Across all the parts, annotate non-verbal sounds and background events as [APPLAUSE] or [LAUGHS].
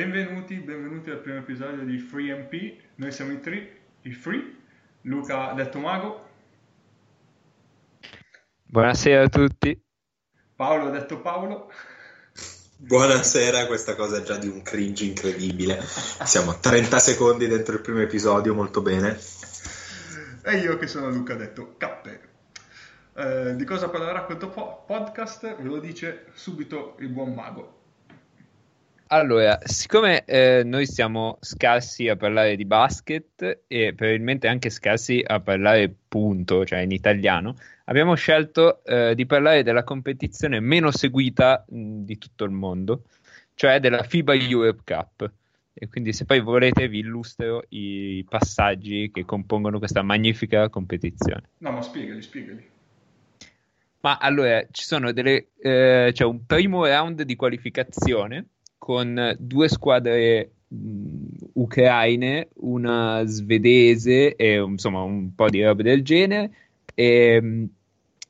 Benvenuti, benvenuti al primo episodio di Free MP. Noi siamo i tre, i Free, Luca detto Mago, Buonasera a tutti. Paolo detto Paolo. Buonasera, questa cosa è già di un cringe incredibile. Siamo a 30 secondi dentro il primo episodio, molto bene. E io che sono Luca detto Cappe. Eh, di cosa parlerà questo po- podcast? Ve lo dice subito il buon Mago. Allora, siccome eh, noi siamo scarsi a parlare di basket e probabilmente anche scarsi a parlare punto, cioè in italiano, abbiamo scelto eh, di parlare della competizione meno seguita mh, di tutto il mondo, cioè della FIBA Europe Cup. E quindi se poi volete vi illustro i passaggi che compongono questa magnifica competizione. No, ma spiegali, spiegali. Ma allora, ci sono delle, eh, c'è un primo round di qualificazione con due squadre mh, ucraine, una svedese e insomma un po' di robe del genere. E,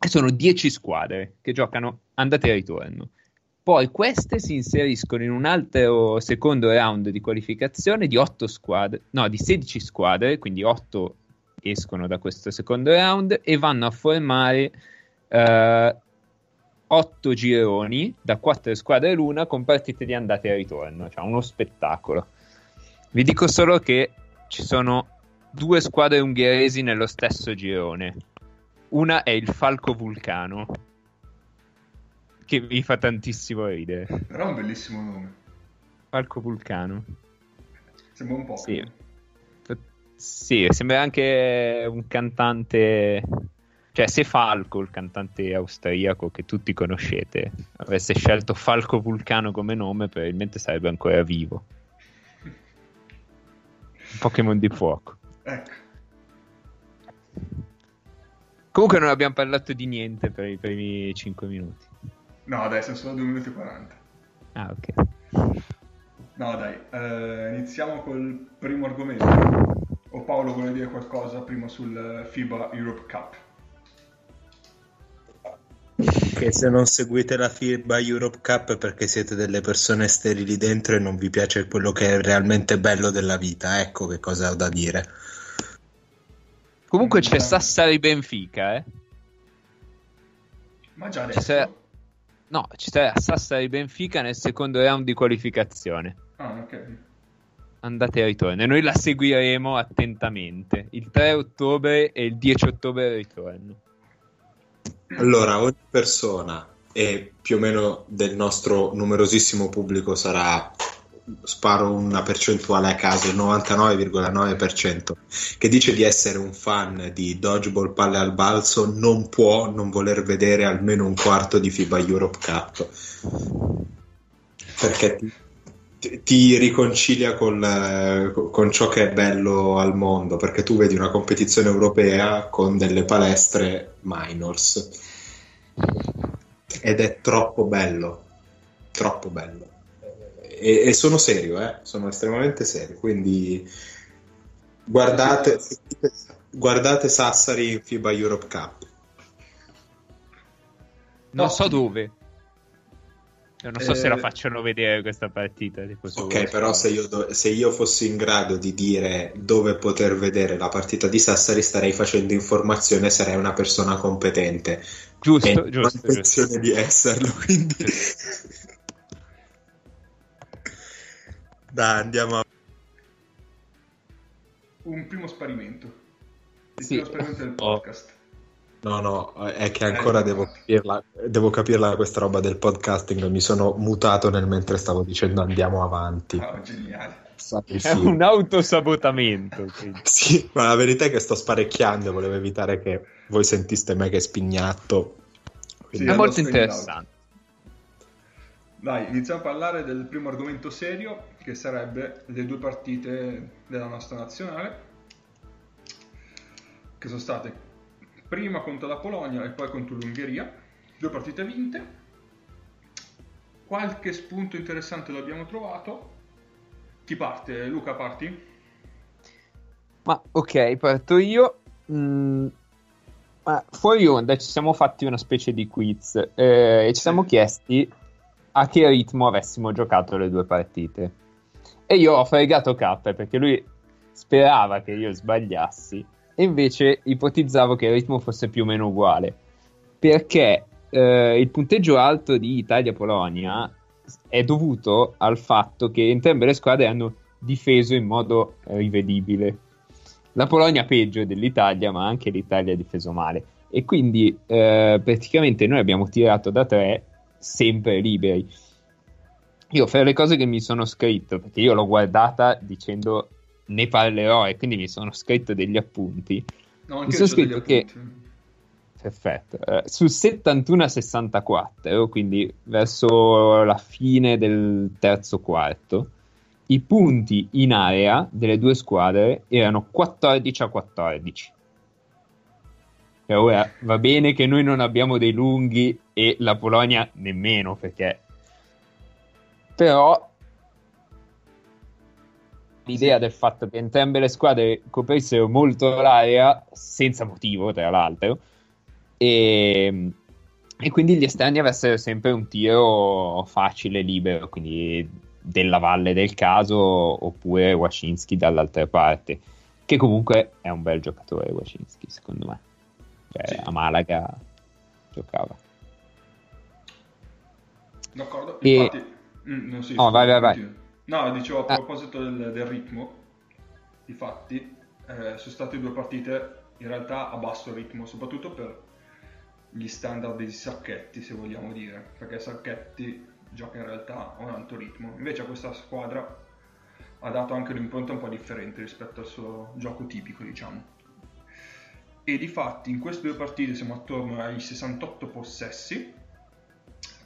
e sono 10 squadre che giocano andata e ritorno. Poi queste si inseriscono in un altro secondo round di qualificazione di 8 squadre, no, di 16 squadre, quindi 8 escono da questo secondo round e vanno a formare uh, 8 gironi da 4 squadre l'una con partite di andata e ritorno, cioè uno spettacolo. Vi dico solo che ci sono due squadre ungheresi nello stesso girone. Una è il Falco Vulcano, che mi fa tantissimo ridere. Però è un bellissimo nome. Falco Vulcano. Sembra un po'. Sì. sì, sembra anche un cantante cioè, se Falco, il cantante austriaco che tutti conoscete, avesse scelto Falco Vulcano come nome, probabilmente sarebbe ancora vivo. Un Pokémon di fuoco. Ecco. Comunque non abbiamo parlato di niente per i primi 5 minuti. No, dai, sono solo 2 minuti e 40. Ah, ok. No, dai, eh, iniziamo col primo argomento. O Paolo vuole dire qualcosa prima sul FIBA Europe Cup? Che se non seguite la FIBA Europe Cup è perché siete delle persone sterili dentro e non vi piace quello che è realmente bello della vita. Ecco che cosa ho da dire. Comunque c'è Sassari Benfica, eh? Ma già adesso? C'è... No, ci sarà Sassari Benfica nel secondo round di qualificazione. Ah, ok. Andate e ritorno. E noi la seguiremo attentamente. Il 3 ottobre e il 10 ottobre ritorno. Allora, ogni persona e più o meno del nostro numerosissimo pubblico sarà, sparo una percentuale a caso, il 99,9%, che dice di essere un fan di dodgeball palle al balzo, non può non voler vedere almeno un quarto di FIBA Europe Cup. Perché ti, riconcilia con, con ciò che è bello al mondo, perché tu vedi una competizione europea con delle palestre minors ed è troppo bello, troppo bello. E, e sono serio, eh? sono estremamente serio, quindi guardate, guardate Sassari in FIBA Europe Cup. Non so dove. Io non so eh, se la facciano vedere questa partita. ok, però se io, do- se io, fossi in grado di dire dove poter vedere la partita di Sassari, starei facendo informazione e sarei una persona competente. Giusto, e giusto. Non giusto. di esserlo, quindi... Dai, andiamo a... Un primo sparimento. Il sì. primo sparimento del podcast. Oh. No, no, è che ancora devo capirla, devo capirla questa roba del podcasting. Mi sono mutato nel mentre stavo dicendo andiamo avanti. Oh, geniale. È un autosabotamento. sì, ma la verità è che sto sparecchiando. Volevo evitare che voi sentiste me che spignatto. Quindi... Sì, è molto interessante. Dai, iniziamo a parlare del primo argomento serio, che sarebbe le due partite della nostra nazionale, che sono state prima contro la Polonia e poi contro l'Ungheria, due partite vinte. Qualche spunto interessante l'abbiamo trovato. Chi parte? Luca, parti? Ma ok, parto io. Mm, ma fuori onda ci siamo fatti una specie di quiz eh, e ci siamo chiesti a che ritmo avessimo giocato le due partite. E io ho fregato K perché lui sperava che io sbagliassi e invece ipotizzavo che il ritmo fosse più o meno uguale perché eh, il punteggio alto di Italia-Polonia è dovuto al fatto che entrambe le squadre hanno difeso in modo rivedibile. La Polonia peggio dell'Italia, ma anche l'Italia ha difeso male. E quindi eh, praticamente noi abbiamo tirato da tre sempre liberi. Io fra le cose che mi sono scritto, perché io l'ho guardata dicendo ne parlerò e quindi mi sono scritto degli appunti. No, mi sono scritto che perfetto eh, sul 71 a 64, quindi verso la fine del terzo quarto, i punti in area delle due squadre erano 14 a 14. E ora va bene che noi non abbiamo dei lunghi e la Polonia nemmeno, perché però l'idea del fatto che entrambe le squadre coprissero molto l'area senza motivo, tra l'altro, e, e quindi gli esterni avessero sempre un tiro facile, libero, quindi della valle del caso oppure Wacinski dall'altra parte, che comunque è un bel giocatore Wacinski, secondo me. Cioè, sì. a Malaga giocava. D'accordo, e... infatti... Mm, no, sì, oh, vai, vai, vai. No, dicevo a ah. proposito ah. del, del, ritmo, difatti, eh, sono state due partite in realtà a basso ritmo, soprattutto per gli standard di Sacchetti, se vogliamo dire, perché Sacchetti gioca in realtà a un alto ritmo. Invece questa squadra ha dato anche un'impronta un po' differente rispetto al suo gioco tipico, diciamo. E di fatti in queste due partite siamo attorno ai 68 possessi,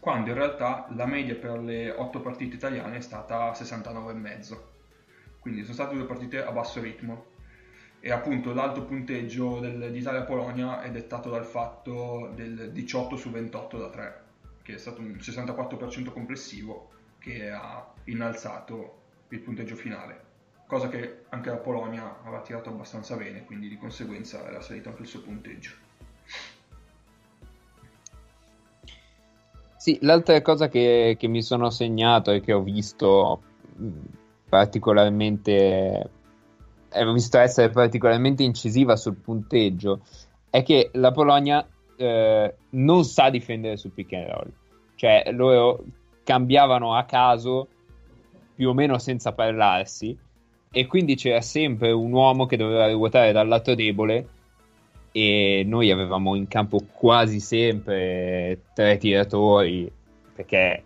quando in realtà la media per le 8 partite italiane è stata 69,5. Quindi sono state due partite a basso ritmo e appunto l'alto punteggio del, di Italia-Polonia è dettato dal fatto del 18 su 28 da 3, che è stato un 64% complessivo che ha innalzato il punteggio finale, cosa che anche la Polonia aveva tirato abbastanza bene, quindi di conseguenza era salito anche il suo punteggio. Sì, l'altra cosa che, che mi sono segnato e che ho visto particolarmente è visto essere particolarmente incisiva sul punteggio, è che la Polonia eh, non sa difendere sul pick and roll. Cioè, loro cambiavano a caso, più o meno senza parlarsi, e quindi c'era sempre un uomo che doveva ruotare dal lato debole e noi avevamo in campo quasi sempre tre tiratori perché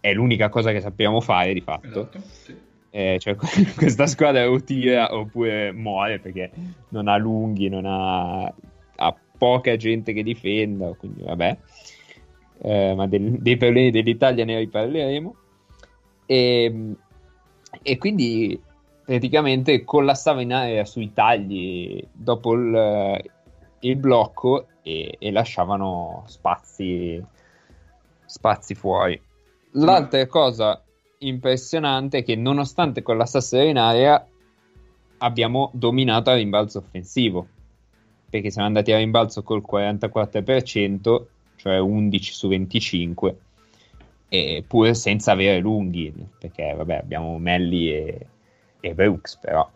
è l'unica cosa che sappiamo fare di fatto. Esatto, sì eh, cioè, [LAUGHS] questa squadra o tira oppure muore perché non ha lunghi, non ha, ha poca gente che difenda, quindi vabbè. Eh, ma del, dei problemi dell'Italia ne riparleremo. E, ehm, e quindi praticamente collassava in area sui tagli dopo il, il blocco e, e, lasciavano spazi, spazi fuori. L'altra cosa impressionante che nonostante collassassero in area abbiamo dominato a rimbalzo offensivo perché siamo andati a rimbalzo col 44% cioè 11 su 25 eppure senza avere lunghi perché vabbè abbiamo Melli e, e Brooks però.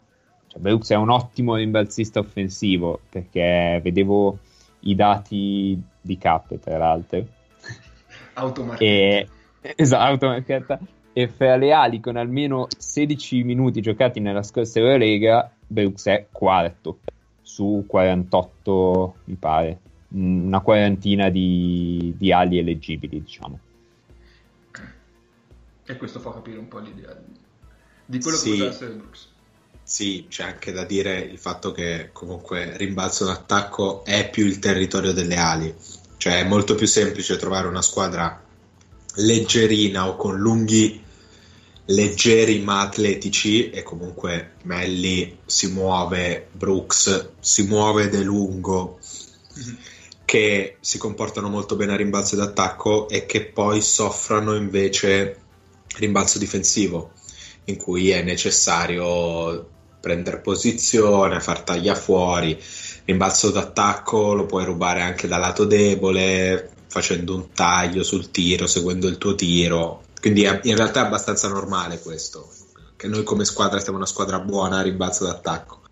Cioè, Brooks è un ottimo rimbalzista offensivo perché vedevo i dati di K tra l'altro. [LAUGHS] Automarchetta. Esatto automarchetta. E fra le ali con almeno 16 minuti giocati nella scorsa Eurolega, Brooks è quarto su 48, mi pare, una quarantina di, di ali eleggibili, diciamo. E questo fa capire un po' l'idea di quello sì. che potrebbe essere Brooks. Sì, c'è anche da dire il fatto che comunque rimbalzo d'attacco è più il territorio delle ali, cioè è molto più semplice trovare una squadra leggerina o con lunghi leggeri ma atletici e comunque Melli si muove, Brooks si muove De Lungo mm-hmm. che si comportano molto bene a rimbalzo d'attacco e che poi soffrano invece rimbalzo difensivo in cui è necessario prendere posizione, far taglia fuori rimbalzo d'attacco lo puoi rubare anche dal lato debole facendo un taglio sul tiro, seguendo il tuo tiro quindi è, in realtà è abbastanza normale questo. che noi come squadra siamo una squadra buona a rimbalzo d'attacco.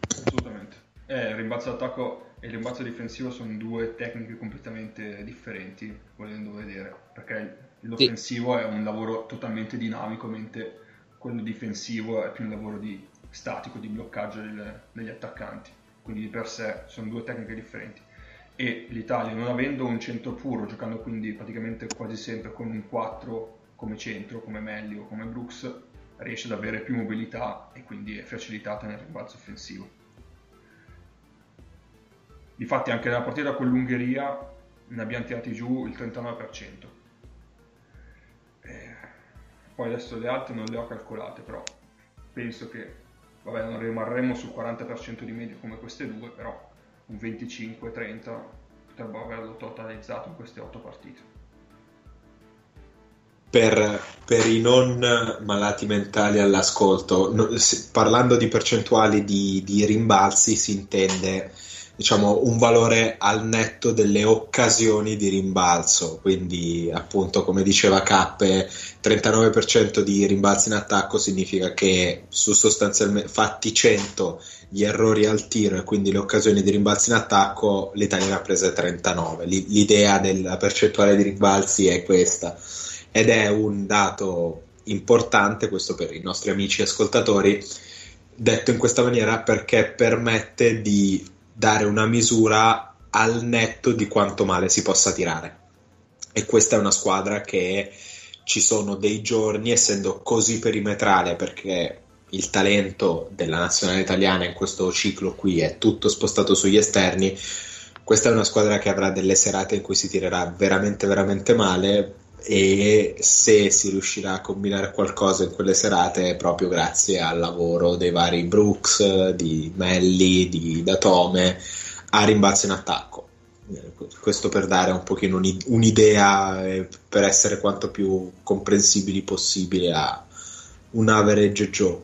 Assolutamente. Eh, rimbalzo d'attacco e il rimbalzo difensivo sono due tecniche completamente differenti, volendo vedere, perché l'offensivo sì. è un lavoro totalmente dinamico, mentre quello difensivo è più un lavoro di statico, di bloccaggio del, degli attaccanti. Quindi di per sé sono due tecniche differenti. E l'Italia, non avendo un centro puro, giocando quindi praticamente quasi sempre con un 4 come centro, come Melli o come Brooks, riesce ad avere più mobilità e quindi è facilitata nel rimbalzo offensivo. Difatti anche nella partita con l'Ungheria ne abbiamo tirati giù il 39%. Poi adesso le altre non le ho calcolate, però penso che vabbè, non rimarremo sul 40% di media come queste due, però un 25-30 potrebbero averlo totalizzato in queste 8 partite. Per, per, i non malati mentali all'ascolto, parlando di percentuali di, di, rimbalzi si intende diciamo, un valore al netto delle occasioni di rimbalzo, quindi appunto come diceva Cappe, 39% di rimbalzi in attacco significa che su sostanzialmente fatti 100 gli errori al tiro e quindi le occasioni di rimbalzi in attacco, l'Italia ne ha prese 39. L'idea della percentuale di rimbalzi è questa ed è un dato importante, questo per i nostri amici ascoltatori, detto in questa maniera perché permette di dare una misura al netto di quanto male si possa tirare. E questa è una squadra che ci sono dei giorni, essendo così perimetrale, perché il talento della nazionale italiana in questo ciclo qui è tutto spostato sugli esterni. Questa è una squadra che avrà delle serate in cui si tirerà veramente, veramente male, e se si riuscirà a combinare qualcosa in quelle serate è proprio grazie al lavoro dei vari Brooks, di Melli, di Datome a rimbalzo in attacco. Eh, questo per dare un pochino un'idea e per essere quanto più comprensibili possibile a un average Joe.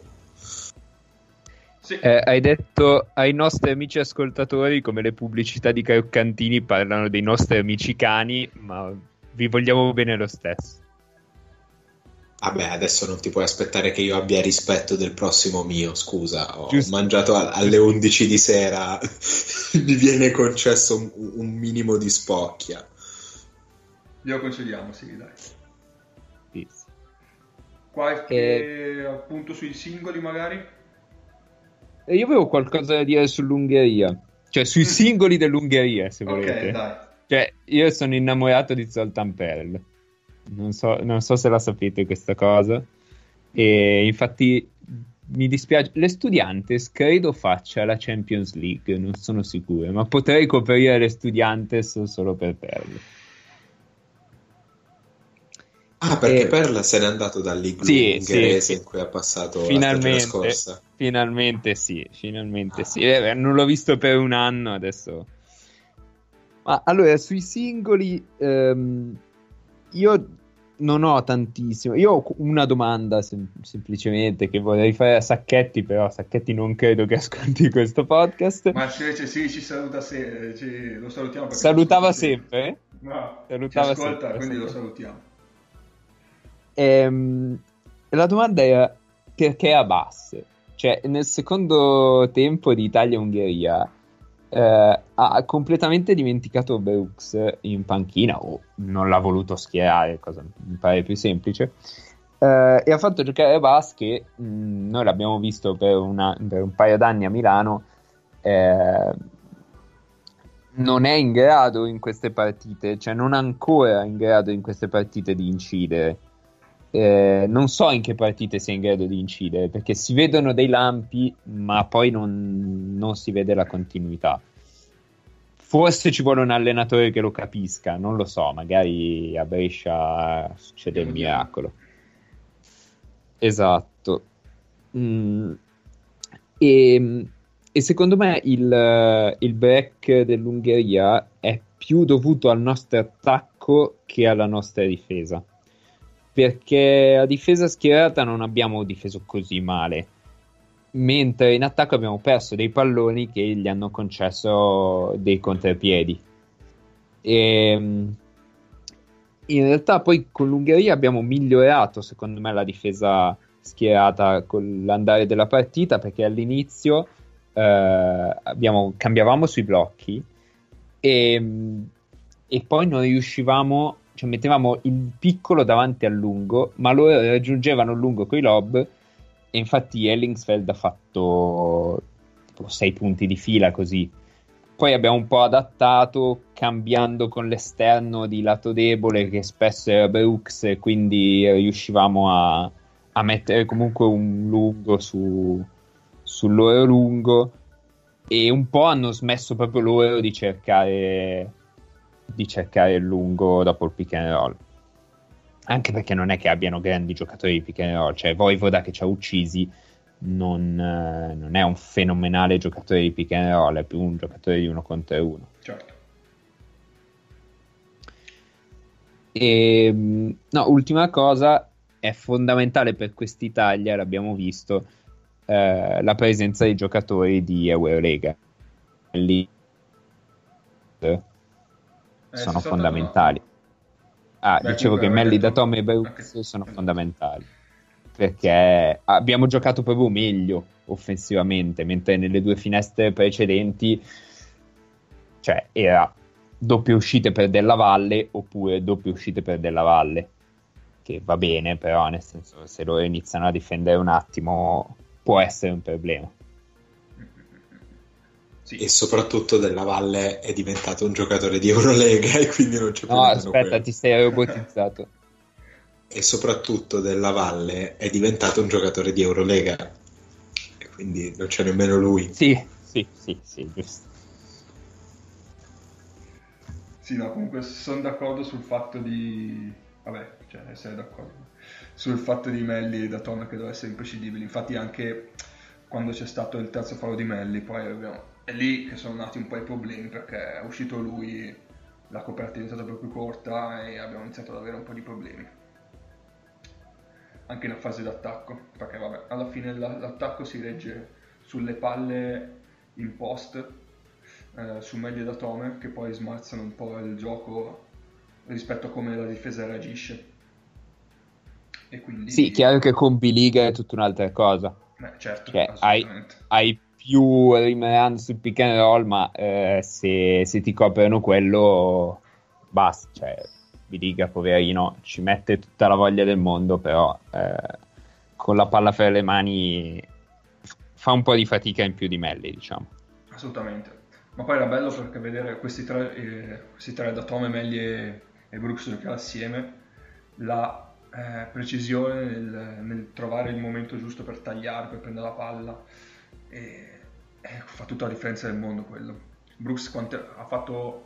Eh, hai detto ai nostri amici ascoltatori come le pubblicità di Caioccantini parlano dei nostri amici cani, ma vi vogliamo bene lo stesso. Vabbè, adesso non ti puoi aspettare che io abbia rispetto del prossimo mio, scusa, ho Giusto. mangiato alle 11 di sera, [LAUGHS] mi viene concesso un, un, minimo di spocchia. Glielo concediamo, sì, dai. Peace. Qualche e... appunto sui singoli magari? E io avevo qualcosa da dire sull'Ungheria, cioè sui mm. singoli dell'Ungheria, se volete. Ok, dai. Io sono innamorato di Zoltan Perl. Non so, non so se la sapete questa cosa. E infatti mi dispiace. Le Studiantes credo faccia la Champions League, non sono sicuro, ma potrei coprire le Studiantes solo per Perl. Ah, perché e... Perla se n'è andato dall'igloo sì, ungherese sì, in cui ha passato finalmente, scorsa. Finalmente sì, finalmente ah. sì. Eh, non l'ho visto per un anno, adesso ma allora, sui singoli, ehm, io non ho tantissimo. Io ho una domanda sem- semplicemente che vorrei fare a Sacchetti, però Sacchetti non credo che [LAUGHS] ascolti questo podcast. Ma invece sì, ci saluta se- ci- lo salutiamo. Salutava sempre? No, Salutava ci ascolta, sempre, quindi lo salutiamo. Ehm, la domanda era perché a basse? Cioè, nel secondo tempo di Italia-Ungheria eh, ha completamente dimenticato Brooks in panchina o non l'ha voluto schierare, cosa mi pare più semplice. Eh, e ha fatto giocare Bas che mh, mm, noi l'abbiamo visto per, una, per, un paio d'anni a Milano. Eh, non è in grado in queste partite, cioè non ancora in grado in queste partite di incidere. Eh, non so in che partite sia in grado di incidere perché si vedono dei lampi, ma poi non, non si vede la continuità. Forse ci vuole un allenatore che lo capisca, non lo so, magari a Brescia succede il miracolo. Esatto. Mm. E, e, secondo me il, il break dell'Ungheria è più dovuto al nostro attacco che alla nostra difesa perché a difesa schierata non abbiamo difeso così male, mentre in attacco abbiamo perso dei palloni che gli hanno concesso dei contropiedi. E, ehm, in realtà poi con l'Ungheria abbiamo migliorato secondo me la difesa schierata con l'andare della partita perché all'inizio eh, abbiamo, cambiavamo sui blocchi e, e poi non riuscivamo, cioè mettevamo il piccolo davanti al lungo, ma loro raggiungevano il lungo con i lob e infatti Ellingsfeld ha fatto 6 punti di fila così. Poi abbiamo un po' adattato cambiando con l'esterno di lato debole che spesso era Brooks quindi riuscivamo a, a mettere comunque un lungo su, sul loro lungo e un po' hanno smesso proprio loro di cercare di cercare il lungo dopo il pick and roll. Anche perché non è che abbiano grandi giocatori di pick and roll cioè Voivoda che ci ha uccisi non, eh, non, è un fenomenale giocatore di pick and roll è più un giocatore di uno contro uno. Certo. E ehm, no, ultima cosa è fondamentale per quest'Italia l'abbiamo visto eh, la presenza di giocatori di Eurolega. Lì eh, sono fondamentali. Ah, Beh, dicevo che Melli, Datome e Brooks sono fondamentali perché abbiamo giocato proprio meglio offensivamente, mentre nelle due finestre precedenti cioè era doppie uscite per Della Valle oppure doppie uscite per Della Valle che va bene però nel senso se loro iniziano a difendere un attimo può essere un problema. Sì. E soprattutto Della Valle è diventato un giocatore di Eurolega [LAUGHS] e quindi non c'è più No, aspetta, quello. ti sei robotizzato. e soprattutto Della Valle è diventato un giocatore di Eurolega e quindi non c'è nemmeno lui. Sì, sì, sì, sì, giusto. Sì, no, comunque sono d'accordo sul fatto di... Vabbè, cioè, essere d'accordo sul fatto di Melli da Tom che deve essere imprescindibile. Infatti anche quando c'è stato il terzo fallo di Melli, poi abbiamo... è lì che sono nati un po' i problemi perché è uscito lui, la coperta è diventata proprio corta e abbiamo iniziato ad avere un po' di problemi. Anche in fase d'attacco, perché vabbè, alla fine l'attacco si regge sulle palle in post eh, su Melli da Tome che poi smazzano un po' il gioco rispetto a come la difesa reagisce quindi... Sì, chiaro che con B-Liga è tutta un'altra cosa. Beh, certo, cioè, hai, hai, più rim sul pick and roll, ma eh, se, se, ti coprono quello, basta. Cioè, B-Liga, poverino, ci mette tutta la voglia del mondo, però eh, con la palla fra le mani fa un po' di fatica in più di Melli, diciamo. Assolutamente. Ma poi era bello perché vedere questi tre, eh, questi tre da Tome, Melli e, e Brooks giocare assieme, la eh, precisione nel, nel, trovare il momento giusto per tagliare, per prendere la palla. E, e fa tutta la differenza del mondo quello. Brooks quante, ha fatto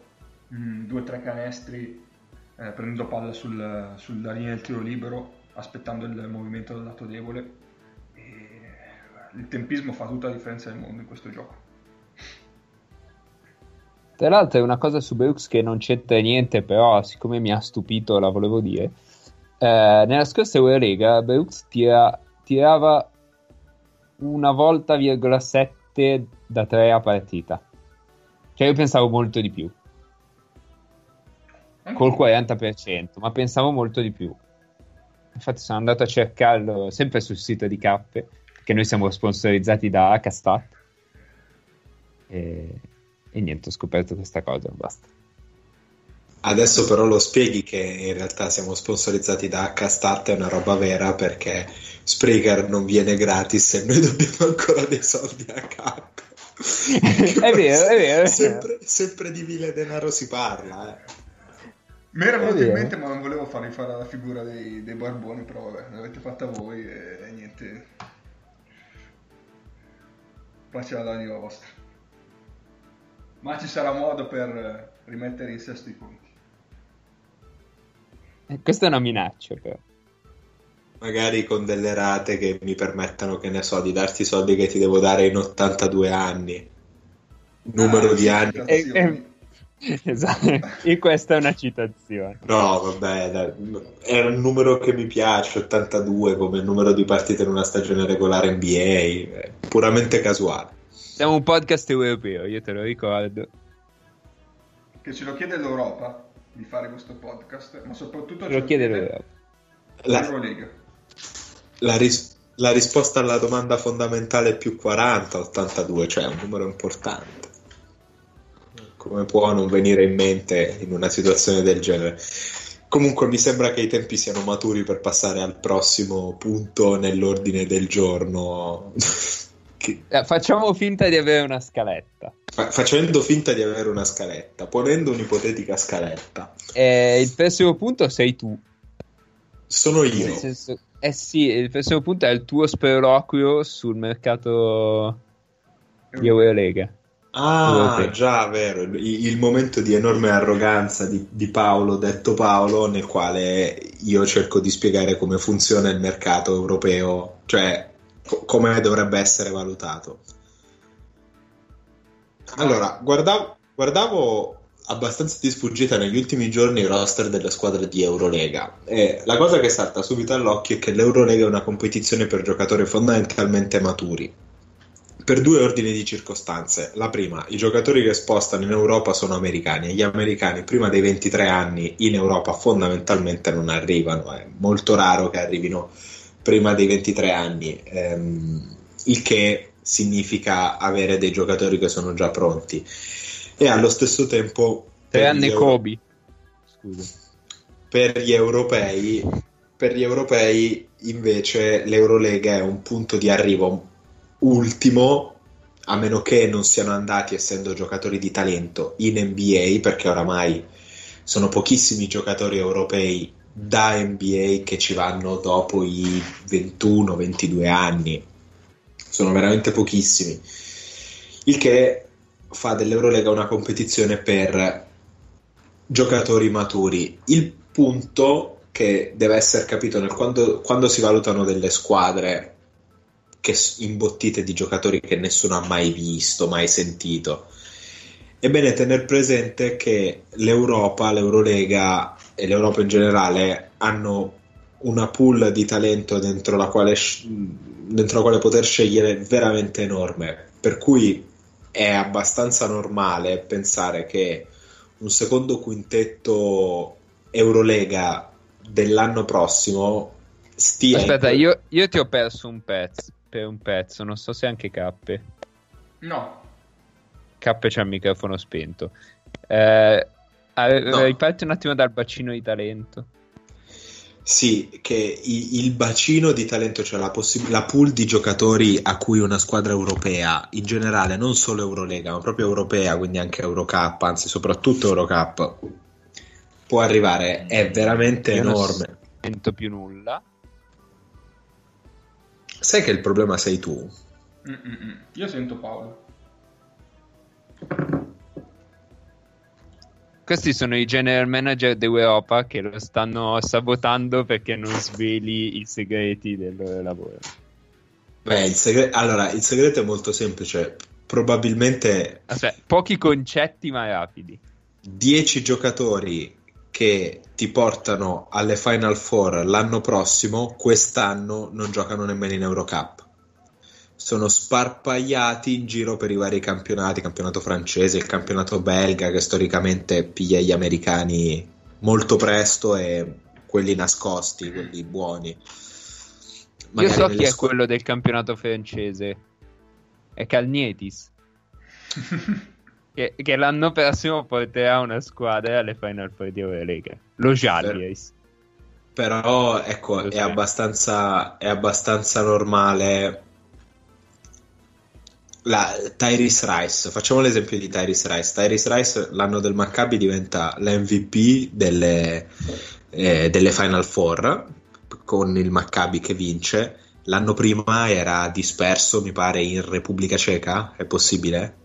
mm, due o tre canestri eh, prendendo palla sul, sulla linea del tiro libero, aspettando il movimento dal lato debole. E il tempismo fa tutta la differenza del mondo in questo gioco. Tra l'altro è una cosa su Brooks che non c'entra niente, però siccome mi ha stupito la volevo dire eh, nella scorsa Eurolega Brooks tira, tirava una volta, virgola 7 da 3 a partita. Cioè io pensavo molto di più. Col 40%, ma pensavo molto di più. Infatti sono andato a cercarlo sempre sul sito di Cappe, che noi siamo sponsorizzati da HStat. E, e niente, ho scoperto questa cosa, basta. Adesso però lo spieghi che in realtà siamo sponsorizzati da HStat, è una roba vera perché Spreaker non viene gratis e noi dobbiamo ancora dei soldi a capo. [LAUGHS] è vero, è vero. Sempre, sempre, di vile denaro si parla. Eh. Mi era venuto in mente, ma non volevo farvi fare la figura dei, dei barboni, però vabbè, l'avete fatta voi e, e niente. Pace all'anima vostra. Ma ci sarà modo per rimettere in sesto i punti. Eh, questa è una minaccia, però. Magari con delle rate che mi permettano, che ne so, di darti i soldi che ti devo dare in 82 anni. Numero ah, di anni. E, e, [LAUGHS] esatto, e questa è una citazione. No, vabbè, è un numero che mi piace, 82, come il numero di partite in una stagione regolare NBA, puramente casuale. Siamo un podcast europeo, io te lo ricordo. Che ce lo chiede l'Europa? Di fare questo podcast, ma soprattutto ce lo chiede la, la, ris- la risposta alla domanda fondamentale è più 40, 82, cioè un numero importante. Come può non venire in mente in una situazione del genere? Comunque mi sembra che i tempi siano maturi per passare al prossimo punto nell'ordine del giorno. [LAUGHS] che... Eh, facciamo finta di avere una scaletta. Fa- facendo finta di avere una scaletta, ponendo un'ipotetica scaletta. Eh, il prossimo punto sei tu. Sono io. Senso, eh sì, il prossimo punto è il tuo sproloquio sul mercato di Eurolega. Ah, già, vero, il, il, momento di enorme arroganza di, di, Paolo, detto Paolo, nel quale io cerco di spiegare come funziona il mercato europeo, cioè co- come dovrebbe essere valutato. Allora, guardavo, guardavo abbastanza di sfuggita negli ultimi giorni il roster delle squadre di Eurolega e la cosa che salta subito all'occhio è che l'Eurolega è una competizione per giocatori fondamentalmente maturi per due ordini di circostanze. La prima, i giocatori che spostano in Europa sono americani e gli americani prima dei 23 anni in Europa fondamentalmente non arrivano, è molto raro che arrivino prima dei 23 anni, ehm, il che significa avere dei giocatori che sono già pronti e allo stesso tempo tre anni Euro- Kobe Scusa. per gli europei per gli europei invece l'Eurolega è un punto di arrivo ultimo a meno che non siano andati essendo giocatori di talento in NBA perché oramai sono pochissimi giocatori europei da NBA che ci vanno dopo i 21-22 anni sono veramente pochissimi il che fa dell'Eurolega una competizione per giocatori maturi. Il punto che deve essere capito nel quando, quando si valutano delle squadre che imbottite di giocatori che nessuno ha mai visto, mai sentito. È bene tenere presente che l'Europa, l'Eurolega e l'Europa in generale hanno una pool di talento dentro la quale, dentro la quale poter scegliere veramente enorme. Per cui è abbastanza normale pensare che un secondo quintetto Eurolega dell'anno prossimo stia. Aspetta, in... io, io, ti ho perso un pezzo, per un pezzo, non so se anche K. No. K c'ha il microfono spento. Eh, no. Riparti un attimo dal bacino di talento. Sì, che il bacino di talento, cioè la, possib- la, pool di giocatori a cui una squadra europea, in generale, non solo Eurolega, ma proprio europea, quindi anche Eurocup, anzi soprattutto Eurocup, può arrivare, è veramente Io enorme. Non sento più nulla. Sai che il problema sei tu? Mm-mm. Io sento Paolo. Questi sono i general manager d'Europa che lo stanno sabotando perché non sveli i segreti del loro lavoro. Beh, il segre- allora, il segreto è molto semplice. Probabilmente... Aspetta, pochi concetti ma rapidi. 10 giocatori che ti portano alle Final Four l'anno prossimo, quest'anno non giocano nemmeno in Eurocup sono sparpagliati in giro per i vari campionati, campionato francese, il campionato belga che storicamente piglia gli americani molto presto e quelli nascosti, quelli buoni. Magari Io so chi è scu- quello del campionato francese, è Calnietis. [LAUGHS] che, che, l'anno prossimo porterà una squadra alle Final Four di Eurolega, lo Jallies. Però ecco, è abbastanza, è abbastanza normale la Tyrese Rice, facciamo l'esempio di Tyrese Rice. Tyrese Rice l'anno del Maccabi diventa l'MVP delle, eh, delle Final Four con il Maccabi che vince. L'anno prima era disperso, mi pare, in Repubblica Ceca, è possibile?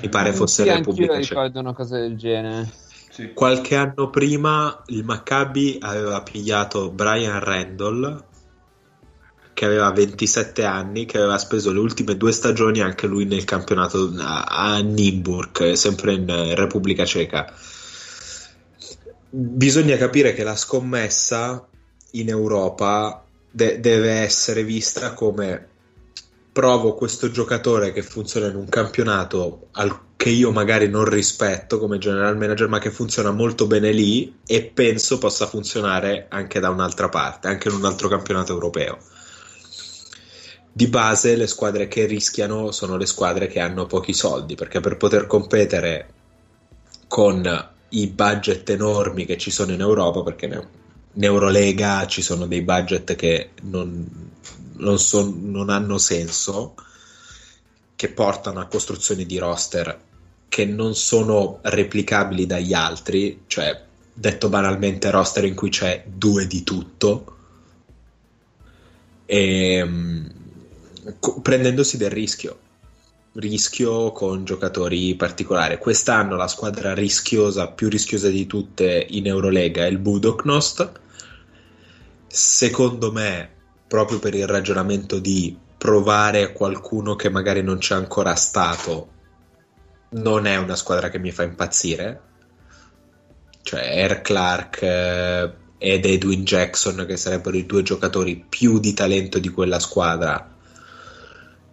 Mi pare mm, fosse sì, Repubblica Ceca. ricordo una cosa del genere. Sì. Qualche anno prima il Maccabi aveva pigliato Brian Randall che aveva 27 anni, che aveva speso le ultime due stagioni anche lui nel campionato a, Nimburg, sempre in Repubblica Ceca. Bisogna capire che la scommessa in Europa de- deve essere vista come provo questo giocatore che funziona in un campionato al- che io magari non rispetto come general manager, ma che funziona molto bene lì e penso possa funzionare anche da un'altra parte, anche in un altro campionato europeo di base le squadre che rischiano sono le squadre che hanno pochi soldi, perché per poter competere con i budget enormi che ci sono in Europa, perché in Eurolega ci sono dei budget che non, non, so, non hanno senso, che portano a costruzioni di roster che non sono replicabili dagli altri, cioè detto banalmente roster in cui c'è due di tutto, e, ehm, prendendosi del rischio rischio con giocatori particolari. Quest'anno la squadra rischiosa, più rischiosa di tutte in Eurolega è il Budoknost. Secondo me, proprio per il ragionamento di provare qualcuno che magari non c'è ancora stato, non è una squadra che mi fa impazzire. Cioè, Air Clark eh, ed Edwin Jackson, che sarebbero i due giocatori più di talento di quella squadra,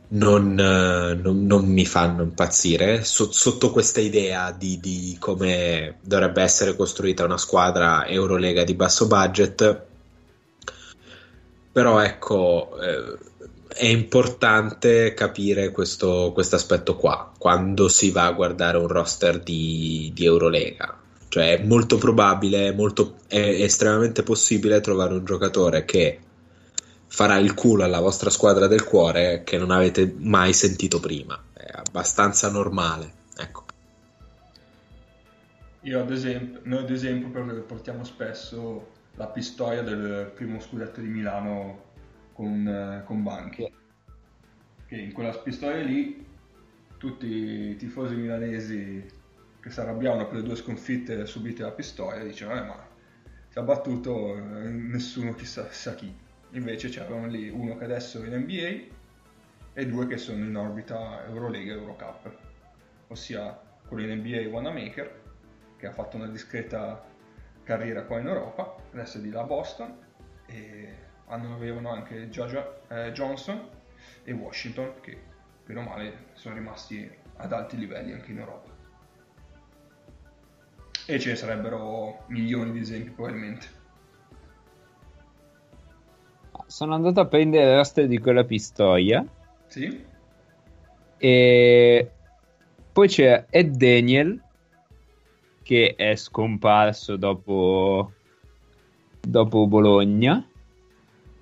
non, eh, non, non mi fanno impazzire. So, sotto questa idea di, di, come dovrebbe essere costruita una squadra Eurolega di basso budget, però ecco, eh, è importante capire questo aspetto qua quando si va a guardare un roster di, di Eurolega. Cioè è molto probabile, molto, è estremamente possibile trovare un giocatore che farà il culo alla vostra squadra del cuore che non avete mai sentito prima. È abbastanza normale. Ecco. Io ad esempio, noi ad esempio portiamo spesso la pistoia del primo scudetto di Milano con, con Banchi. Che in quella pistoia lì tutti i tifosi milanesi che si arrabbiavano per le due sconfitte subite da Pistoia dicevano eh, ma si è battuto eh, nessuno chissà, chissà chi Invece c'erano lì uno che adesso è in NBA e due che sono in orbita Eurolega e Eurocup, ossia quello in NBA Wanamaker, che ha fatto una discreta carriera qua in Europa, adesso è di là a Boston, e avevano anche Georgia, eh, Johnson e Washington, che per o male sono rimasti ad alti livelli anche in Europa. E ce ne sarebbero milioni di esempi probabilmente sono andato a prendere le roster di quella pistoia. Sì. E poi c'è Ed Daniel che è scomparso dopo, dopo Bologna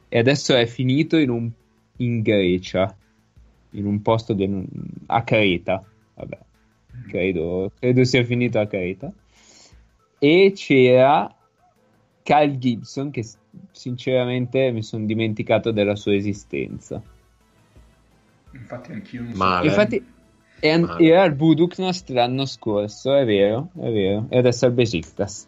e adesso è finito in, un, in Grecia, in un posto de, a Creta. Vabbè, credo, credo sia finito a Creta. E c'era Kyle Gibson che sinceramente mi sono dimenticato della sua esistenza. Infatti anch'io non so. Male. Infatti an- era al Buduknost l'anno scorso, è vero, è vero, e adesso è al Besiktas.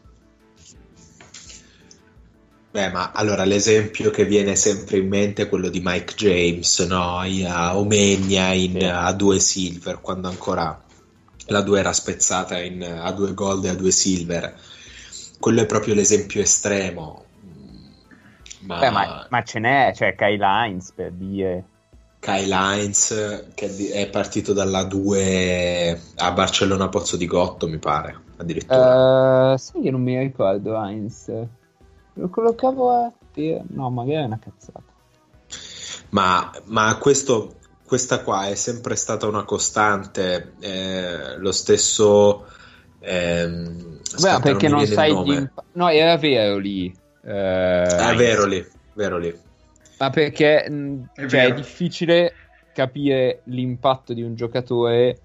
Beh, ma allora l'esempio che viene sempre in mente è quello di Mike James, no? A Omegna in sì. a due silver, quando ancora la 2 era spezzata in a due gold e a due silver quello è proprio l'esempio estremo. Ma, Beh, ma, ma ce n'è, cioè Kyle Hines per dire. Kyle Hines che è partito dalla 2 a Barcellona Pozzo di Gotto, mi pare, addirittura. Uh, sai che non mi ricordo Hines. Lo collocavo a... No, magari è una cazzata. Ma, ma questo, questa qua è sempre stata una costante. Eh, lo stesso Ehm, Beh, perché non, sai di... No, era vero lì. Eh, è vero lì, vero lì. Ma perché è, cioè, è difficile capire l'impatto di un giocatore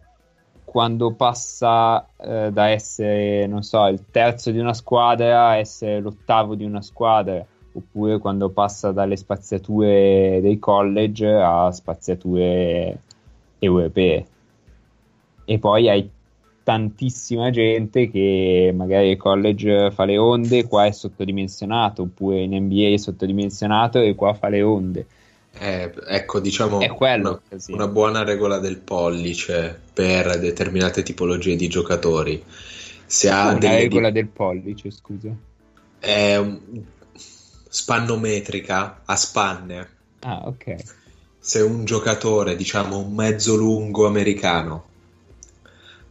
quando passa eh, da essere, non so, il terzo di una squadra a essere l'ottavo di una squadra, oppure quando passa dalle spaziature dei college a spaziature europee. E poi hai tantissima gente che magari il college fa le onde, qua è sottodimensionato, oppure in NBA è sottodimensionato e qua fa le onde. Eh, ecco, diciamo una, una, buona regola del pollice per determinate tipologie di giocatori. Se ha una delle... regola del pollice, scusa. È spannometrica a spanne. Ah, ok. Se un giocatore, diciamo un mezzo lungo americano,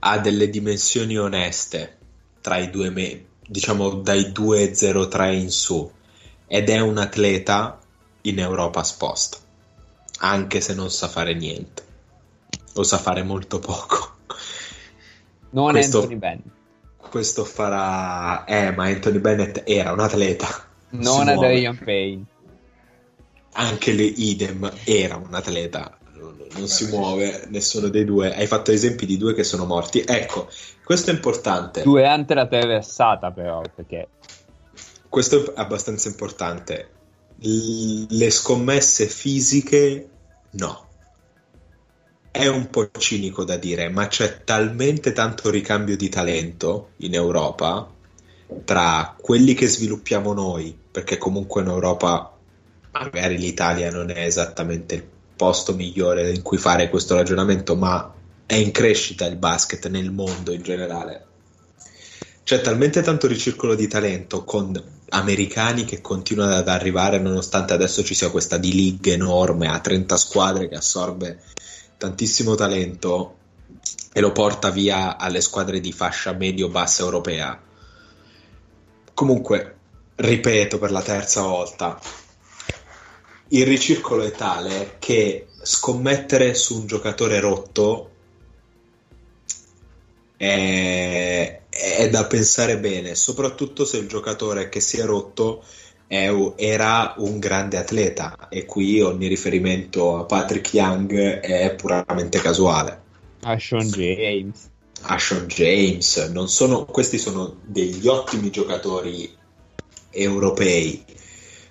ha delle dimensioni oneste tra i due me- diciamo dai 2,03 in su ed è un atleta in Europa sposta anche se non sa fare niente. O sa fare molto poco. Non questo, Anthony Bennett. Questo farà... Eh, ma Anthony Bennett era un atleta. Non Adrian Payne. Anche le idem era un atleta. Non, non si muove nessuno dei due. Hai fatto esempi di due che sono morti. Ecco, questo è importante. Due ante la traversata però, perché... Questo è abbastanza importante. L- le scommesse fisiche no è un po' cinico da dire, ma c'è talmente tanto ricambio di talento in Europa tra quelli che sviluppiamo noi, perché comunque in Europa magari l'Italia non è esattamente il posto migliore in cui fare questo ragionamento, ma è in crescita il basket nel mondo in generale. C'è talmente tanto ricircolo di talento con americani che continuano ad arrivare nonostante adesso ci sia questa D-League enorme a 30 squadre che assorbe tantissimo talento e lo porta via alle squadre di fascia medio-bassa europea. Comunque, ripeto per la terza volta, il ricircolo è tale che scommettere su un giocatore rotto è, è da pensare bene, soprattutto se il giocatore che si è rotto è, era un grande atleta e qui ogni riferimento a Patrick Young è puramente casuale. A Sean James. A Sean James, sono, questi sono degli ottimi giocatori europei,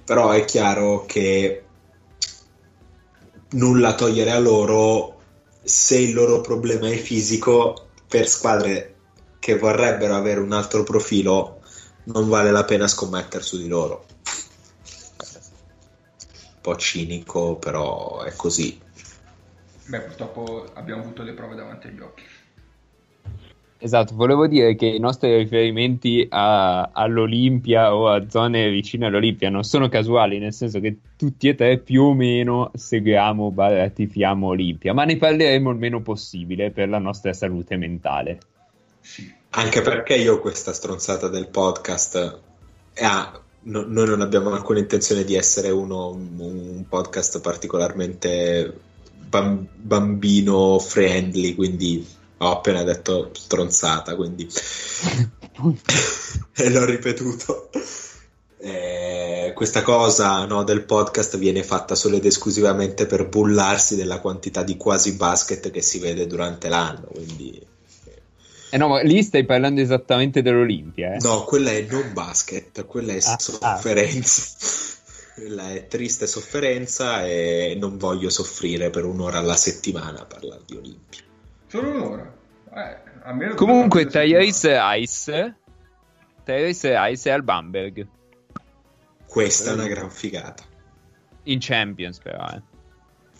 però è chiaro che nulla togliere a loro se il loro problema è fisico per squadre che vorrebbero avere un altro profilo non vale la pena scommettere su di loro po' cinico, però è così. Beh, purtroppo abbiamo avuto le prove davanti agli occhi. Esatto, volevo dire che i nostri riferimenti a, all'Olimpia o a zone vicine all'Olimpia non sono casuali, nel senso che tutti e tre più o meno seguiamo, tifiamo Olimpia, ma ne parleremo il meno possibile per la nostra salute mentale. Anche perché io questa stronzata del podcast ah, no, noi non abbiamo alcuna intenzione di essere uno, un podcast particolarmente bam, bambino friendly, quindi ho appena detto stronzata, quindi [LAUGHS] e l'ho ripetuto. Eh, questa cosa no, del podcast viene fatta solo ed esclusivamente per bullarsi della quantità di quasi basket che si vede durante l'anno, quindi eh no, ma lì stai parlando esattamente dell'Olimpia, eh? No, quella è non basket, quella è ah, ah. sofferenza. Ah. quella è triste sofferenza e non voglio soffrire per un'ora alla settimana a parlare di Olimpia. Solo un'ora? Eh, Comunque, Tyrese Ice... Tyrese Ice è al Bamberg. Questa è una gran figata. In Champions, però, eh.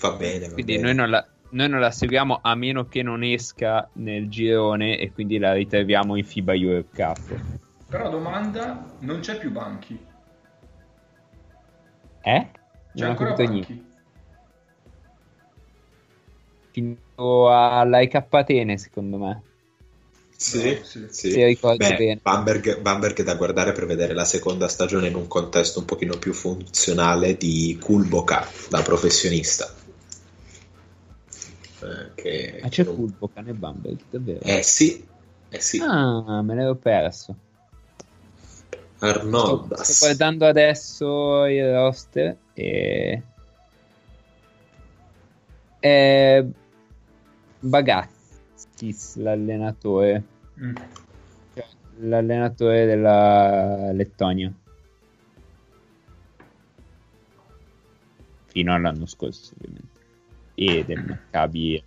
Va bene, va Quindi bene. noi non la noi non la seguiamo a meno che non esca nel girone e quindi la ritroviamo in FIBA Europe Cup. Però domanda, non c'è più banchi. Eh? C'è non ancora banchi. Niente. Fino all'AIK Atene, secondo me. Sì, sì. sì. Beh, Bamberg, Bamberg è da guardare per vedere la seconda stagione in un contesto un pochino più funzionale di Kulboka da professionista eh, che... Ma c'è Fulbo, cane Bumble, davvero? Eh sì, eh sì. Ah, me l'ero perso. Arnold. Sto, sto guardando adesso il roster e... È Bagazzis l'allenatore. Mm. Cioè, l'allenatore della Lettonia. Fino all'anno scorso, ovviamente e del Maccabi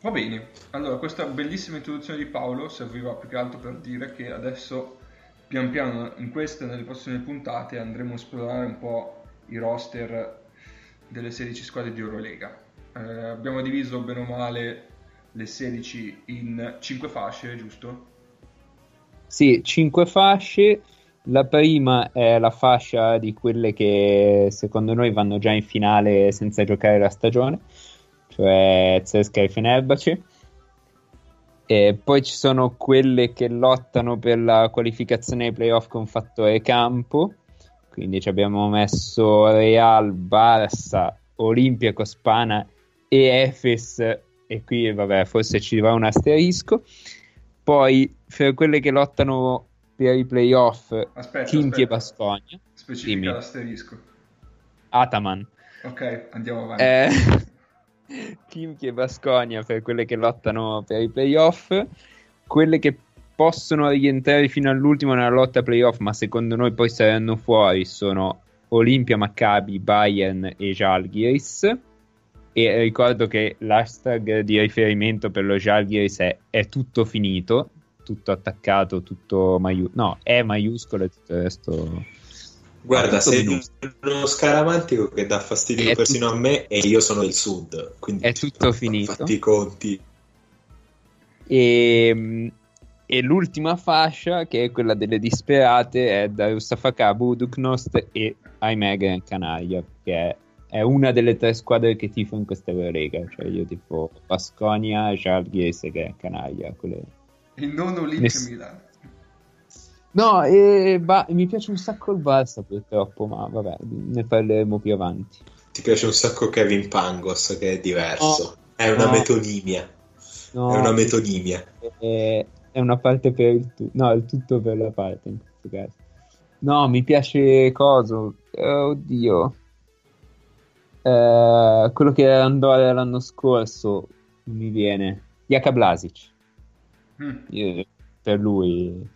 Va bene, allora questa bellissima introduzione di Paolo serviva più che altro per dire che adesso pian piano in queste e nelle prossime puntate andremo a esplorare un po' i roster delle 16 squadre di Eurolega. Eh, abbiamo diviso bene o male le 16 in 5 fasce, giusto? Sì, 5 fasce la prima è la fascia di quelle che secondo noi vanno già in finale senza giocare la stagione, cioè Zesca e Fenerbahce. E poi ci sono quelle che lottano per la qualificazione ai playoff con fattore campo, quindi ci abbiamo messo Real, Barça, Olimpia, Cospana e Efes e qui vabbè forse ci va un asterisco poi per quelle che lottano per i playoff Aspetta, e. Bascogna Specifica Dimmi. l'asterisco. Ataman Ok, andiamo avanti. eh, [LAUGHS] Kimchi e Bascogna per quelle che lottano per i playoff quelle che possono rientrare fino all'ultimo nella lotta playoff ma secondo noi poi saranno fuori sono Olimpia, Maccabi, Bayern e Žalgiris e ricordo che l'hashtag di riferimento per lo Žalgiris è, è tutto finito tutto attaccato, tutto maiuscolo no, è maiuscolo e tutto il resto Guarda, sei uno scaramantico che dà fastidio È persino tutto- a me e io sono il sud, quindi È tutto finito. Fatti i conti. E, e l'ultima fascia, che è quella delle disperate, è da Russafaka, Buduknost e ahimè Gran Canaria, che è, è una delle tre squadre che tifo in questa Eurolega. Cioè io tifo Basconia, Žalgiris e Gran Canaria. quelle- Il nono Olimpia Ness- Milano. No, e ba- mi piace un sacco il Barça purtroppo, ma vabbè, ne parleremo più avanti. Ti piace un sacco Kevin Pangos, che è diverso. È una No. metonimia. No, È una metonimia. è, è una parte per il tutto, no, il tutto per la parte in questo caso. No, mi piace coso, eh, oddio, Eh, quello che Andorra l'anno scorso, mi viene, Jaka Blasic, Mm. Io- per lui.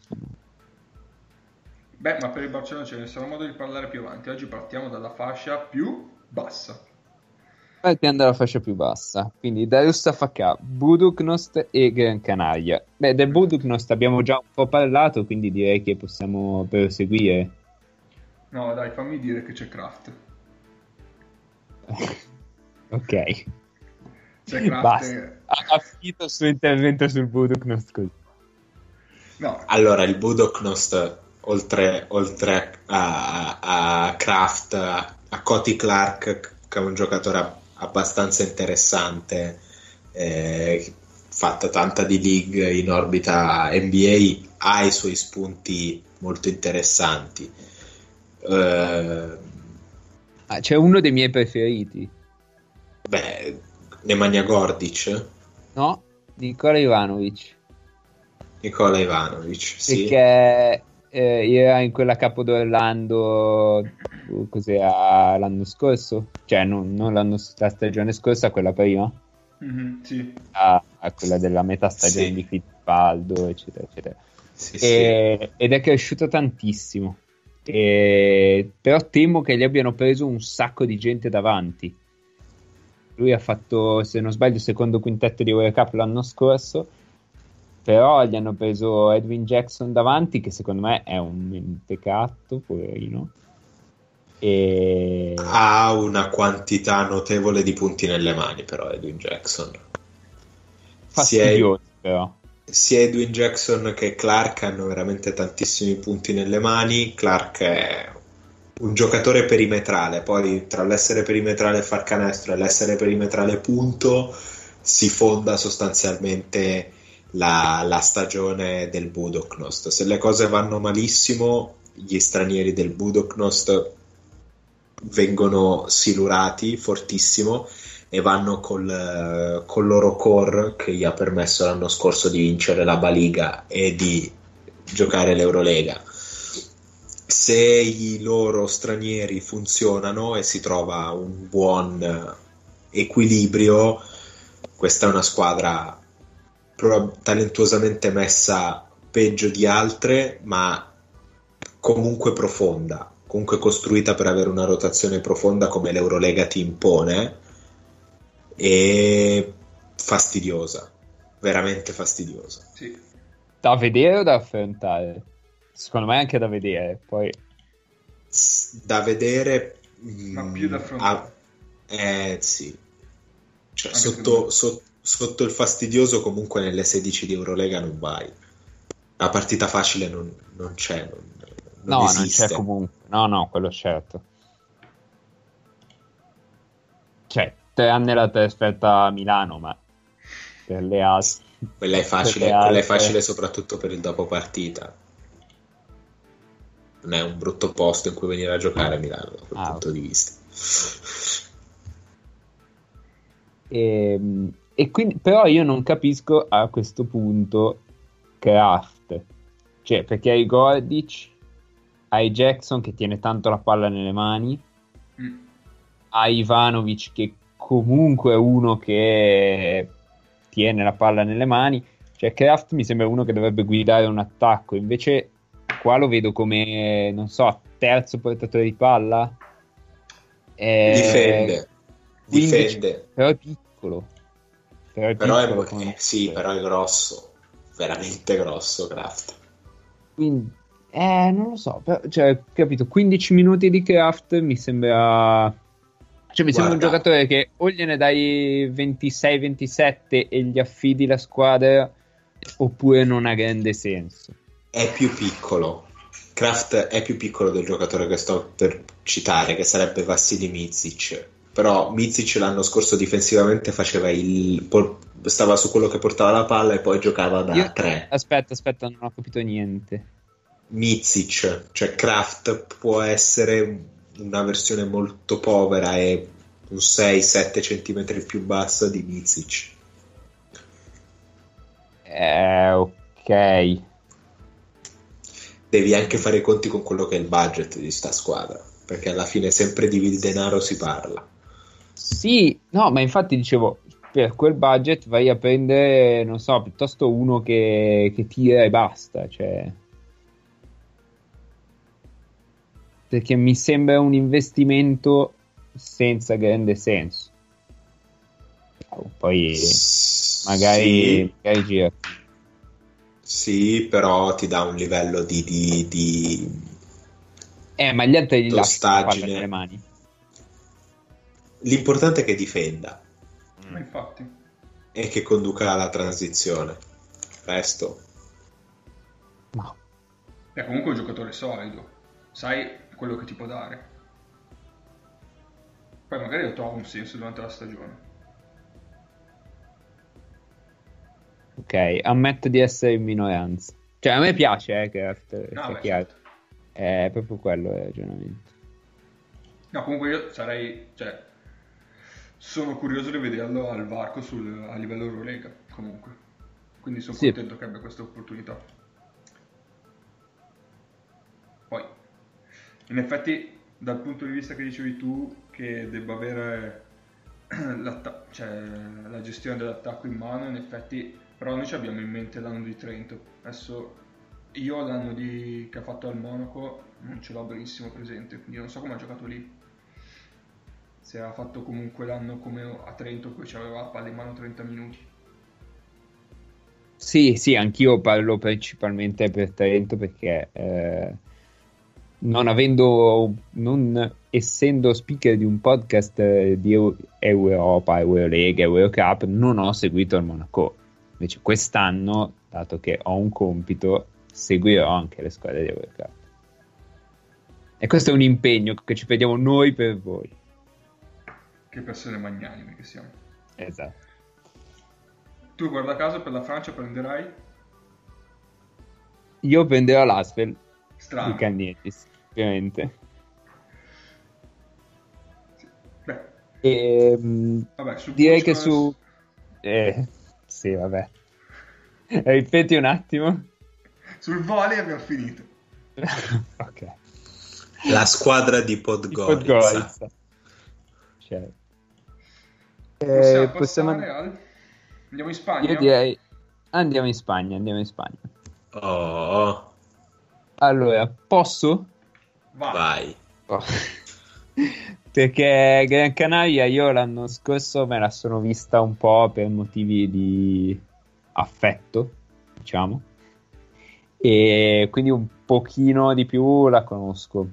Beh, ma per il Barcellona ce ne sarà modo di parlare più avanti. Oggi partiamo dalla fascia più bassa. Partiamo dalla fascia più bassa, quindi da Rustafaká, Buduknost e Gran Canaria. Beh, del Buduknost abbiamo già un po' parlato, quindi direi che possiamo proseguire. No, dai, fammi dire che c'è Kraft. [LAUGHS] ok. C'è Kraft. Basta. e- Ha, finito il suo intervento sul Buduknost così. No, Allora, il Budoknost, oltre, oltre a, a, a Kraft, a, Cody Clark, che è un giocatore abbastanza interessante, eh, fatta tanta di league in orbita NBA, ha i suoi spunti molto interessanti. Eh, Ah, c'è uno dei miei preferiti. beh, Nemanja Gordic, No? Nicola Ivanovic. Nicola Ivanovic, sì. Perché eh, era in quella Capo d'Orlando cos'era l'anno scorso? Cioè, non, non l'anno, la stagione scorsa, quella prima. Mhm, sì. A, a quella della metà stagione Sì. di Fittipaldo, eccetera, eccetera. Sì, sì. E- ed è cresciuto tantissimo. E- però temo che gli abbiano preso un sacco di gente davanti. Lui ha fatto, se non sbaglio, il secondo quintetto di World Cup l'anno scorso. Però gli hanno preso Edwin Jackson davanti, che secondo me è un peccato, poverino. E Ha una quantità notevole di punti nelle mani, però, Edwin Jackson. fastidioso, però. Sia Edwin Jackson che Clark hanno veramente tantissimi punti nelle mani. Clark è un giocatore perimetrale, poi tra l'essere perimetrale e far canestro e l'essere perimetrale punto si fonda sostanzialmente la, la stagione del Budoknost. Se le cose vanno malissimo, gli stranieri del Budoknost vengono silurati fortissimo e vanno col, col loro core che gli ha permesso l'anno scorso di vincere la Baliga e di giocare l'Eurolega. Se i loro stranieri funzionano e si trova un buon equilibrio, questa è una squadra talentuosamente messa peggio di altre, ma comunque profonda, comunque costruita per avere una rotazione profonda come l'Eurolega ti impone e fastidiosa, veramente fastidiosa. Sì. Da vedere o da affrontare? Secondo me anche da vedere. Poi Da vedere, Ma mm, più da affrontare. ah, eh sì, Cioè, sotto, so- sotto il fastidioso comunque nelle 16 di Eurolega non vai. La partita facile non, non c'è, non, non no, esiste. non c'è comunque. No, no, quello certo. Cioè, tranne la trasferta a Milano, ma per le altre. Quella è facile, quella è facile soprattutto per il dopo partita. non è un brutto posto in cui venire a giocare a Milano da quel Ah, punto ok. di vista. E, Ehm, e quindi, però io non capisco a questo punto Kraft, cioè perché hai Gordic, hai Jackson che tiene tanto la palla nelle mani, Mm. hai Ivanovic che comunque è uno che tiene la palla nelle mani, cioè Kraft mi sembra uno che dovrebbe guidare un attacco, invece qua lo vedo come, non so, terzo portatore di palla. Eh, Difende, 15 difende. però è piccolo. Però è Però piccolo è, come- eh, sì, però è grosso, veramente grosso Kraft. Quindi, eh, non lo so, però, cioè, capito, 15 minuti di craft mi sembra... Cioè, mi sembra un Guarda. giocatore che o gliene dai 26-27 e gli affidi la squadra, oppure non ha grande senso. È più piccolo. Kraft è più piccolo del giocatore che sto per citare, che sarebbe Vassili Mizic. Però Mizic l'anno scorso difensivamente faceva il. stava su quello che portava la palla e poi giocava da Io- tre. Aspetta, aspetta, non ho capito niente. Mizic, cioè Kraft può essere una versione molto povera e un 6-7 cm più bassa di Mizic. Eh, ok. Devi anche fare i conti con quello che è il budget di sta squadra, perché alla fine sempre di denaro si parla. Sì, no, ma infatti dicevo, per quel budget vai a prendere, non so, piuttosto uno che, che tira e basta, cioè... Perché mi sembra un investimento senza grande senso. Poi magari, Sì, magari gira. sì, però ti dà un livello di, di- di- Eh, ma gli altri gli lasci la palla Tostaggine. nelle mani. L'importante è che difenda Ma infatti. e che conduca alla transizione. Resto. Ma È comunque un giocatore solido. Sai quello che ti può dare. Poi magari lo trova un senso durante la stagione. Ok, ammetto di essere in minoranza. Cioè, a me piace, eh, Craft, No, sia beh, chiaro. certo. È proprio quello il ragionamento. No, comunque io sarei, cioè, sono curioso di vederlo al varco sul, a livello Eurolega, comunque. Quindi sono Sì. contento che abbia questa opportunità. Poi, in effetti, dal punto di vista che dicevi tu, che debba avere [CLEARS THROAT] cioè, la gestione dell'attacco in mano, in effetti, però noi ci abbiamo in mente l'anno di Trento. Adesso io l'anno di- che ha fatto al Monaco non ce l'ho benissimo presente, quindi non so come ha giocato lì. Se ha fatto comunque l'anno come a Trento, poi aveva la palla in mano 30 minuti. Sì, sì, anch'io parlo principalmente per Trento perché eh, non avendo, non essendo speaker di un podcast eh, di Eu- Europa, Eurolega, Eurocup, non ho seguito il Monaco. Invece quest'anno, dato che ho un compito, seguirò anche le squadre di Eurocup. E questo è un impegno che ci prendiamo noi per voi. Che persone magnanime che siamo. Esatto. Tu guarda caso per la Francia prenderai? Io prenderò l'Asvel Strano. di Cagnetis, ovviamente. E, mh, vabbè, sul direi che su... Eh, sì, vabbè. Ripeti un attimo. Sul volley abbiamo finito. [LAUGHS] ok. La squadra di Il Podgorica. Podgorica. Cioè, Possiamo eh, possiamo- al... Andiamo in Spagna? Io direi andiamo in Spagna, andiamo in Spagna. Oh, Allora, posso? Vai. vai. Oh. [LAUGHS] Perché Gran Canaria io l'anno scorso me la sono vista un po' per motivi di affetto, diciamo, e quindi un pochino di più la conosco.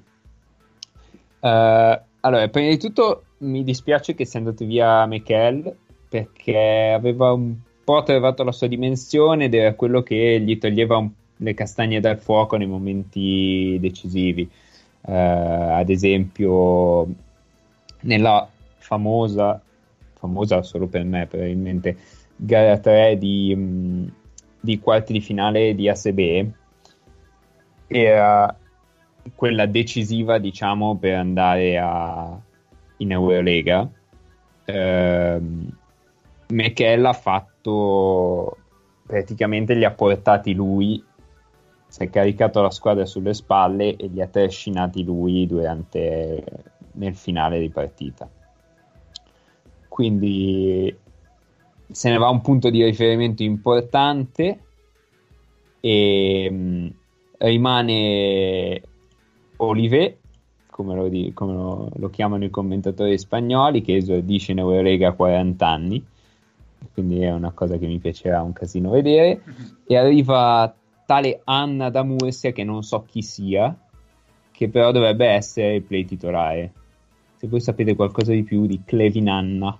Eh, allora, prima di tutto mi dispiace che sia andato via Michael perché aveva un po' trovato la sua dimensione ed era quello che gli toglieva un- le castagne dal fuoco nei momenti decisivi. Eh, ad esempio, nella famosa, famosa solo per me probabilmente, gara 3 di, mh, di quarti di finale di ASB, era quella decisiva, diciamo, per andare a, in Eurolega. Eh, Michel ha fatto praticamente li ha portati lui si è caricato la squadra sulle spalle e li ha trascinati lui durante nel finale di partita quindi se ne va un punto di riferimento importante e mh, mm, rimane Olive come, lo, di, come lo, lo, chiamano i commentatori spagnoli che esordisce in Eurolega a 40 anni. Quindi è una cosa che mi piacerà un casino vedere. E arriva tale Anna da Mursia che non so chi sia che però dovrebbe essere il play titolare. Se voi sapete qualcosa di più di Clevin Anna.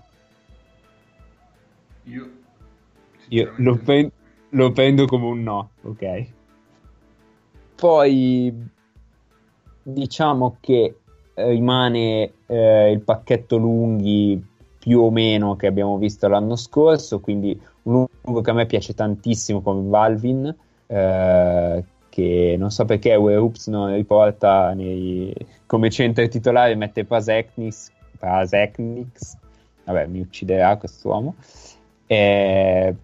Io, io lo, pre- lo, prendo come un no, ok. Poi diciamo che rimane eh, il pacchetto lunghi più o meno che abbiamo visto l'anno scorso, quindi un lungo che a me piace tantissimo come Valvin, eh, che non so perché Ups non riporta nei, come centro titolare, mette Paseknix, Paseknix, vabbè mi ucciderà quest'uomo, eh,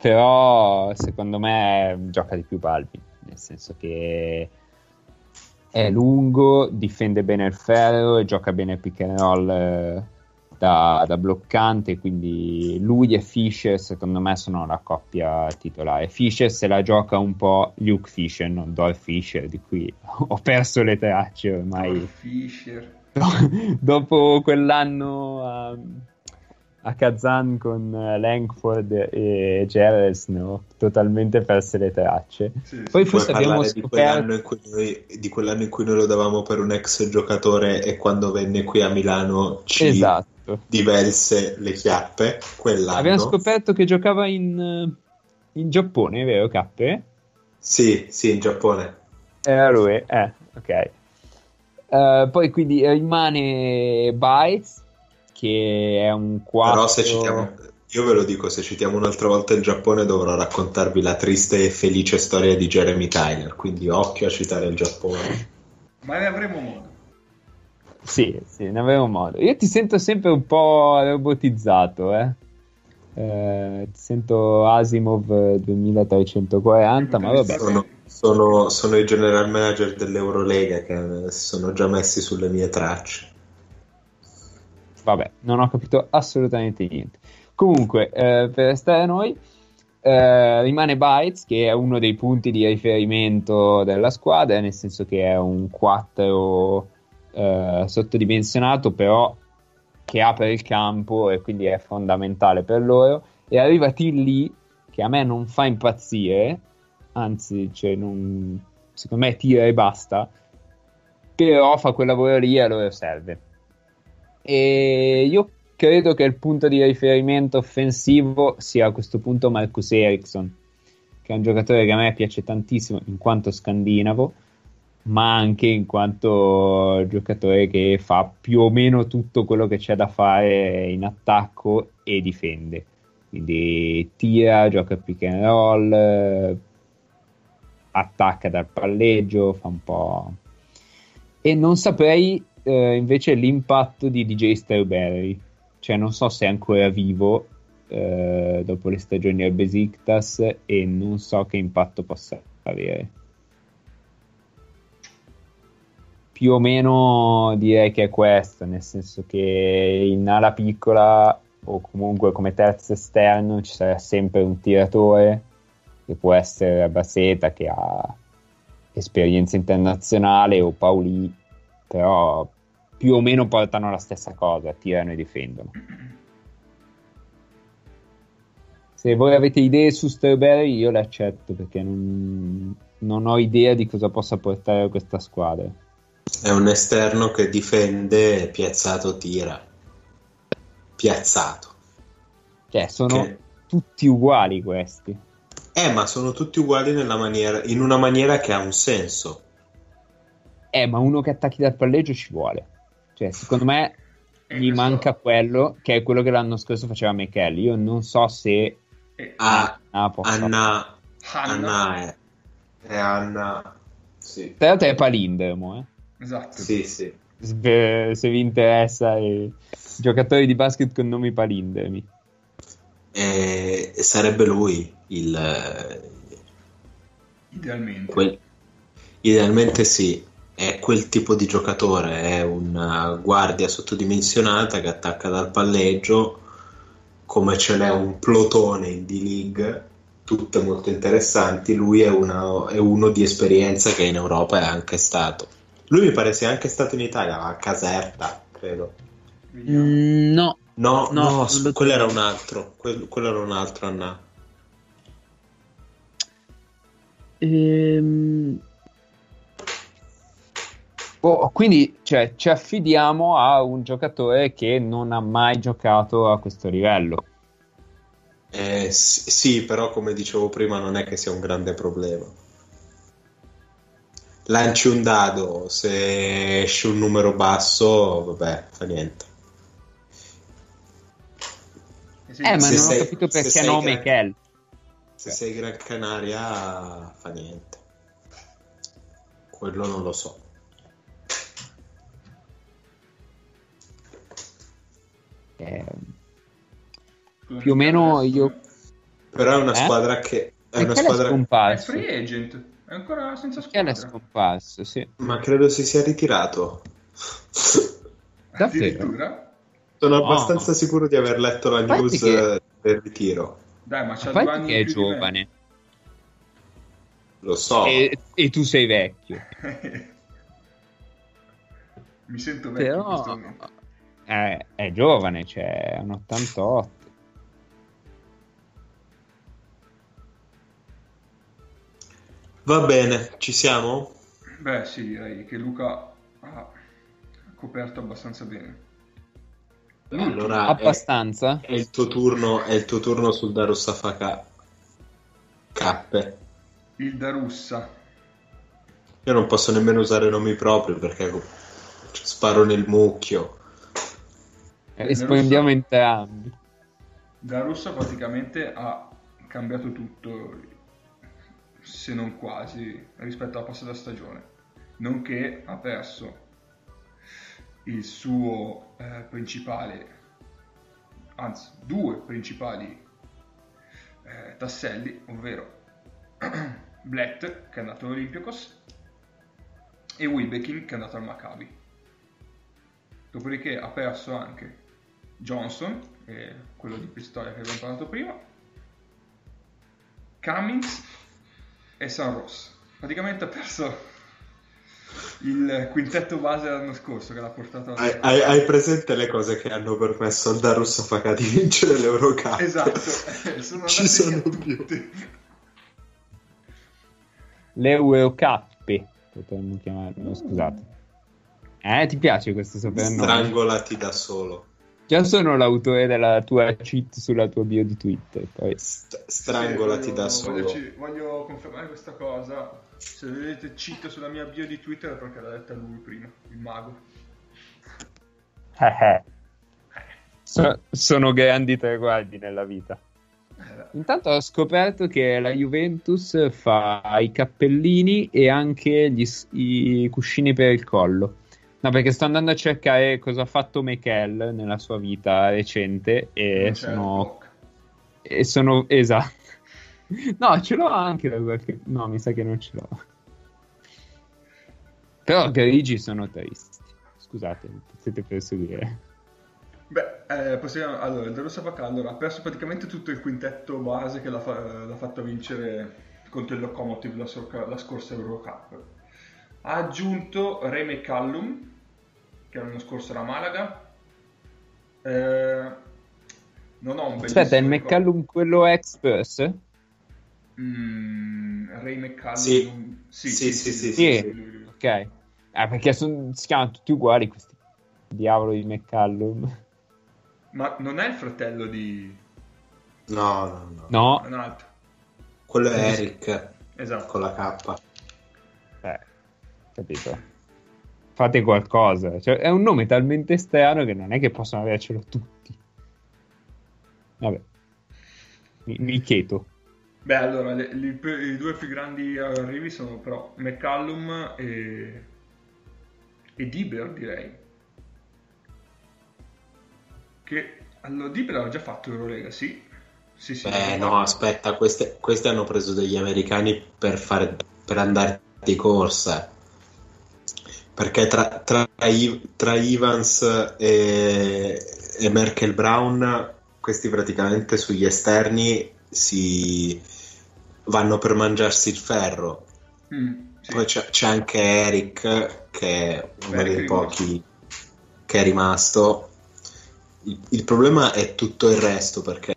però secondo me gioca di più Balbi, nel senso che è lungo, difende bene il ferro e gioca bene il pick and roll eh, da, da, bloccante, quindi lui e Fischer secondo me sono la coppia titolare. Fischer se la gioca un po' Luke Fischer, non Dor Fischer, di cui [LAUGHS] ho perso le tracce ormai. Dor Fischer. [LAUGHS] Dopo quell'anno... Um, a Kazan con eh, Langford e ne ho totalmente perse le tracce. Sì, Poi forse abbiamo scoperto... Di quell'anno, noi, di quell'anno, in cui noi lo davamo per un ex giocatore e quando venne qui a Milano ci esatto. diverse le chiappe. Quell'anno. Abbiamo scoperto che giocava in, eh, in Giappone, vero Cappe? Sì, sì, in Giappone. Era lui, eh, ok. Uh, poi quindi rimane Bites che è un 4. Però se citiamo, io ve lo dico, se citiamo un'altra volta il Giappone dovrò raccontarvi la triste e felice storia di Jeremy Tyler, quindi occhio a citare il Giappone. Ma ne avremo modo. Sì, sì, ne avremo modo. Io ti sento sempre un po' robotizzato, eh. Eh, ti sento Asimov 2340, ma vabbè. Sono, sono, sono, i general manager dell'Eurolega che sono già messi sulle mie tracce vabbè, non ho capito assolutamente niente. Comunque, eh, per restare a noi, eh, rimane Bytes, che è uno dei punti di riferimento della squadra, nel senso che è un 4 eh, sottodimensionato, però che apre il campo e quindi è fondamentale per loro. E arriva Tilly, che a me non fa impazzire, anzi, cioè, non, secondo me tira e basta, però fa quel lavoro lì e a loro serve e io credo che il punto di riferimento offensivo sia a questo punto Marcus Ericsson, che è un giocatore che a me piace tantissimo in quanto scandinavo, ma anche in quanto giocatore che fa più o meno tutto quello che c'è da fare in attacco e difende. Quindi tira, gioca pick and roll, attacca dal palleggio, fa un po'. E non saprei eh, invece l'impatto di DJ Strawberry. Cioè, non so se è ancora vivo eh, dopo le stagioni al Besiktas e non so che impatto possa avere. Più o meno direi che è questo, nel senso che in ala piccola o comunque come terzo esterno ci sarà sempre un tiratore che può essere Baseta che ha esperienza internazionale o Pauli però più o meno portano la stessa cosa, tirano e difendono. Se voi avete idee su Strawberry, io le accetto perché non, non ho idea di cosa possa portare questa squadra. È un esterno che difende, piazzato, tira. Piazzato. Cioè, sono che... tutti uguali questi. Eh, ma sono tutti uguali maniera, in una maniera che ha un senso. Eh, ma uno che attacchi dal palleggio ci vuole. Cioè, secondo me [LAUGHS] eh, gli manca so. quello che è quello che l'anno scorso faceva Michele. Io non so se eh, ah, Anna. Anna, Anna è, è Anna Sì, Tra l'altro è palindromo, eh. Esatto. sì, sì. Se se vi interessa, i giocatori di basket con nomi palindromi. E sarebbe lui il... eh, Idealmente. quel- Idealmente sì, è quel tipo di giocatore, è una guardia sottodimensionata che attacca dal palleggio, come ce n'è un plotone in D-League, tutte molto interessanti. Lui è, una- è uno di esperienza che in Europa è anche stato. Lui mi pare sia anche stato in Italia, a Caserta, credo. Mm, no, No, No, no, s- lo quello era un altro, quel- quello era un altro, Anna. Ehm... Oh, quindi cioè, ci affidiamo a un giocatore che non ha mai giocato a questo livello. Eh, sì, però come dicevo prima non è che sia un grande problema. Lanci un dado, se esce un numero basso, vabbè, fa niente. Eh Eh, ma Se non sei- ho capito perché no gran- Michel. Se sei Gran Canaria, fa niente. Quello non lo so. Eh, più o meno io- Però è una Eh? squadra che... È una Michel è squadra... È scomparso. free agent. È ancora senza Michel è squadra. scomparso, sì. Ma credo si sia ritirato. [LAUGHS] Davvero? Sono No. abbastanza sicuro di aver letto la Infatti news che- del ritiro. Dai, ma c'ha due anni che è giovane Lo so. e, e tu sei vecchio. [LAUGHS] Mi sento vecchio Però. È, è giovane, cioè è un 88. Va bene, ci siamo? Beh, sì, direi che Luca ha coperto abbastanza bene. Allora, è, Abbastanza? è il tuo turno, è il tuo turno sul Darussafaka. Cappe. Il Darussa. Io non posso nemmeno usare nomi propri perché sparo nel mucchio. Rispondiamo entrambi. Darussa praticamente ha cambiato tutto, se non quasi, rispetto alla passata stagione. Nonché ha perso il suo eh, principale, anzi due principali eh, tasselli, ovvero [CLEARS THROAT] Blatt che è andato all'Olympiakos e Wilbekin che è andato al Maccabi. Dopodiché ha perso anche Johnson, eh, quello di Pistoia che abbiamo parlato prima, Cummings e San Ross. Praticamente ha perso il quintetto base l'anno scorso che l'ha portato a... Hai, hai- hai presente le cose che hanno permesso al Darussafaka di vincere l'Eurocup? Esatto, [LAUGHS] sono Ci sono più. tutte. Le Eurocappe, potremmo chiamarlo, scusate. Eh, ti piace questo soprannome? Strangolati da solo. Già sono l'autore della tua cheat sulla tua bio di Twitter. Poi. St- strangolati Sì, da solo. Voglio, voglio confermare questa cosa. Se vedete cheat sulla mia bio di Twitter è perché l'ha detta lui prima, il mago. So- sono grandi traguardi nella vita. Eh, Intanto ho scoperto che la Juventus fa i cappellini e anche gli i cuscini per il collo. No, perché sto andando a cercare cosa ha fatto Michael nella sua vita recente e c'è sono, e sono esatto. [LAUGHS] No, ce l'ho anche da qualche... No, mi sa che non ce l'ho. Però grigi sono tristi. Scusate, potete proseguire. Beh, eh, possiamo... allora, il Darussa Bacallora ha perso praticamente tutto il quintetto base che l'ha, fa- l'ha fatto vincere contro il Locomotive la, sorca- la scorsa Eurocup. Ha aggiunto Ray McCallum, che l'anno scorso era a Malaga. Eh, non ho un bellissimo Aspetta, il ricordo- McCallum quello ex Spurs? Mm, Ray McCallum. Sì. sì, Sì, sì, sì, sì. Ok. Ah, perché son- si chiamano tutti uguali questi diavolo di McCallum. Ma non è il fratello di... No, no, no. No, è un altro. Quello è Eric Esatto. con la K. eh, capito. Fate qualcosa. Cioè, è un nome talmente strano che non è che possono avercelo tutti. Vabbè. Mi, mi. Beh, allora, le, le, i due più grandi arrivi sono però McCallum e, e Diber, direi. Che allora, Diber aveva già fatto Eurolega, sì. sì, sì Beh, no, aspetta, queste, queste, hanno preso degli americani per, fare, per andare di corsa. Perché tra, tra, tra Evans e, e Merkel Brown, questi praticamente sugli esterni si vanno per mangiarsi il ferro. Mm, sì. Poi c'è, c'è, anche Eric, che è uno Eric dei pochi che è rimasto. Il, il, problema è tutto il resto perché.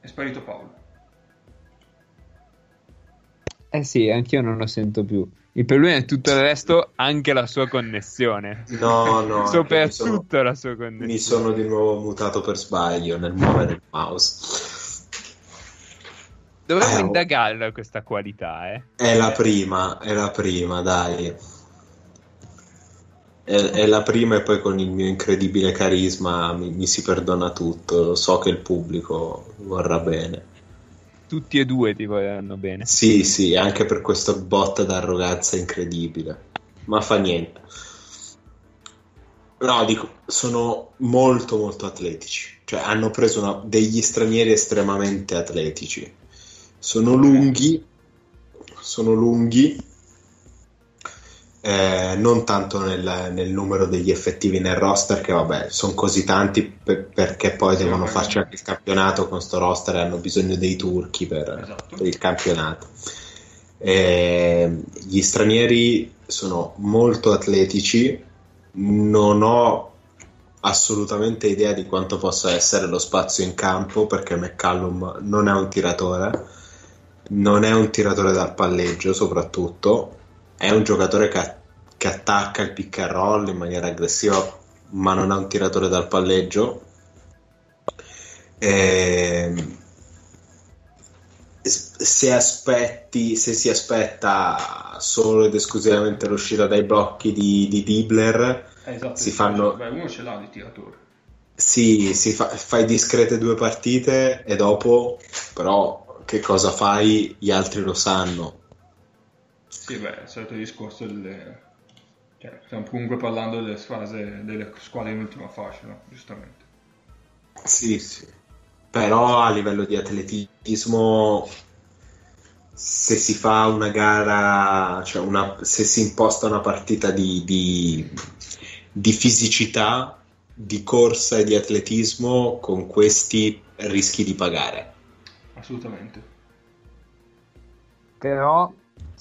È sparito Paolo. Eh sì, anch'io non lo sento più. Il problema è tutto il resto, anche la sua connessione. No, no. Soprattutto sono, la sua connessione. Mi sono di nuovo mutato per sbaglio nel muovere il mouse. Dovremmo eh, indagarla questa qualità, eh. È la prima, è la prima, dai. È, è, la prima e poi con il mio incredibile carisma mi, mi si perdona tutto. So che il pubblico vorrà bene tutti e due ti vogliono bene. Sì, sì, anche per questo bot d'arroganza incredibile. Ma fa niente. No, dico, sono molto molto atletici. Cioè, hanno preso una, degli stranieri estremamente atletici. Sono lunghi, sono lunghi, eh, non tanto nel, nel, numero degli effettivi nel roster, che vabbè, sono così tanti per, perché poi sì, devono farci anche il campionato con sto roster e hanno bisogno dei turchi per, esatto. per il campionato. Eh, gli stranieri sono molto atletici, non ho assolutamente idea di quanto possa essere lo spazio in campo perché McCallum non è un tiratore, non è un tiratore dal palleggio soprattutto è un giocatore che, che attacca il pick and roll in maniera aggressiva, ma non è un tiratore dal palleggio. E, ehm, se aspetti, se si aspetta solo ed esclusivamente l'uscita dai blocchi di, di Dibler, esatto, si fanno. Beh, uno ce l'ha di tiratore. Sì, si fa, fai discrete due partite e dopo, però, che cosa fai? Gli altri lo sanno. Sì, beh, il solito discorso delle... Cioè, stiamo comunque parlando delle, fase, delle squadre in ultima fascia, no? giustamente. Sì, sì. Però a livello di atletismo, se si fa una gara, cioè una, se si imposta una partita di, di, di fisicità, di corsa e di atletismo, con questi rischi di pagare. Assolutamente. Però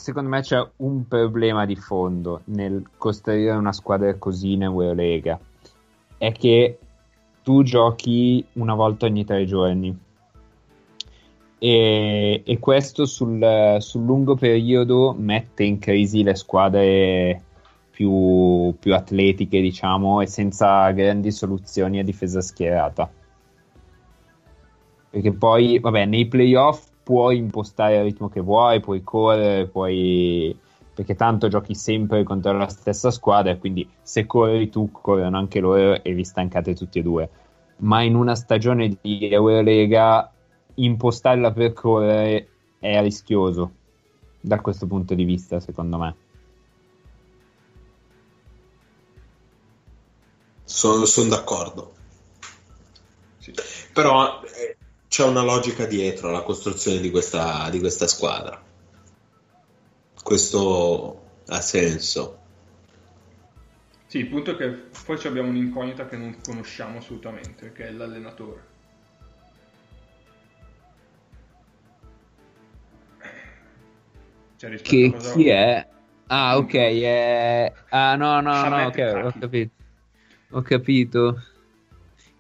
secondo me c'è un problema di fondo nel costruire una squadra così in Eurolega. È che tu giochi una volta ogni tre giorni. E, e questo sul, sul, lungo periodo mette in crisi le squadre più, più atletiche, diciamo, e senza grandi soluzioni a difesa schierata. Perché poi, vabbè, nei playoff puoi impostare il ritmo che vuoi, puoi correre, puoi... perché tanto giochi sempre contro la stessa squadra, quindi se corri tu, corrono anche loro e vi stancate tutti e due. Ma in una stagione di Eurolega impostarla per correre è rischioso da questo punto di vista, secondo me. Sono, sono d'accordo. Sì. Però eh, c'è una logica dietro alla costruzione di questa, di questa squadra. Questo ha senso. Sì, il punto è che poi abbiamo un'incognita che non conosciamo assolutamente, che è l'allenatore. Cioè, che cosa... chi è? Ah, ok, è... Ah, no, no, no, ok, ho capito. Ho capito.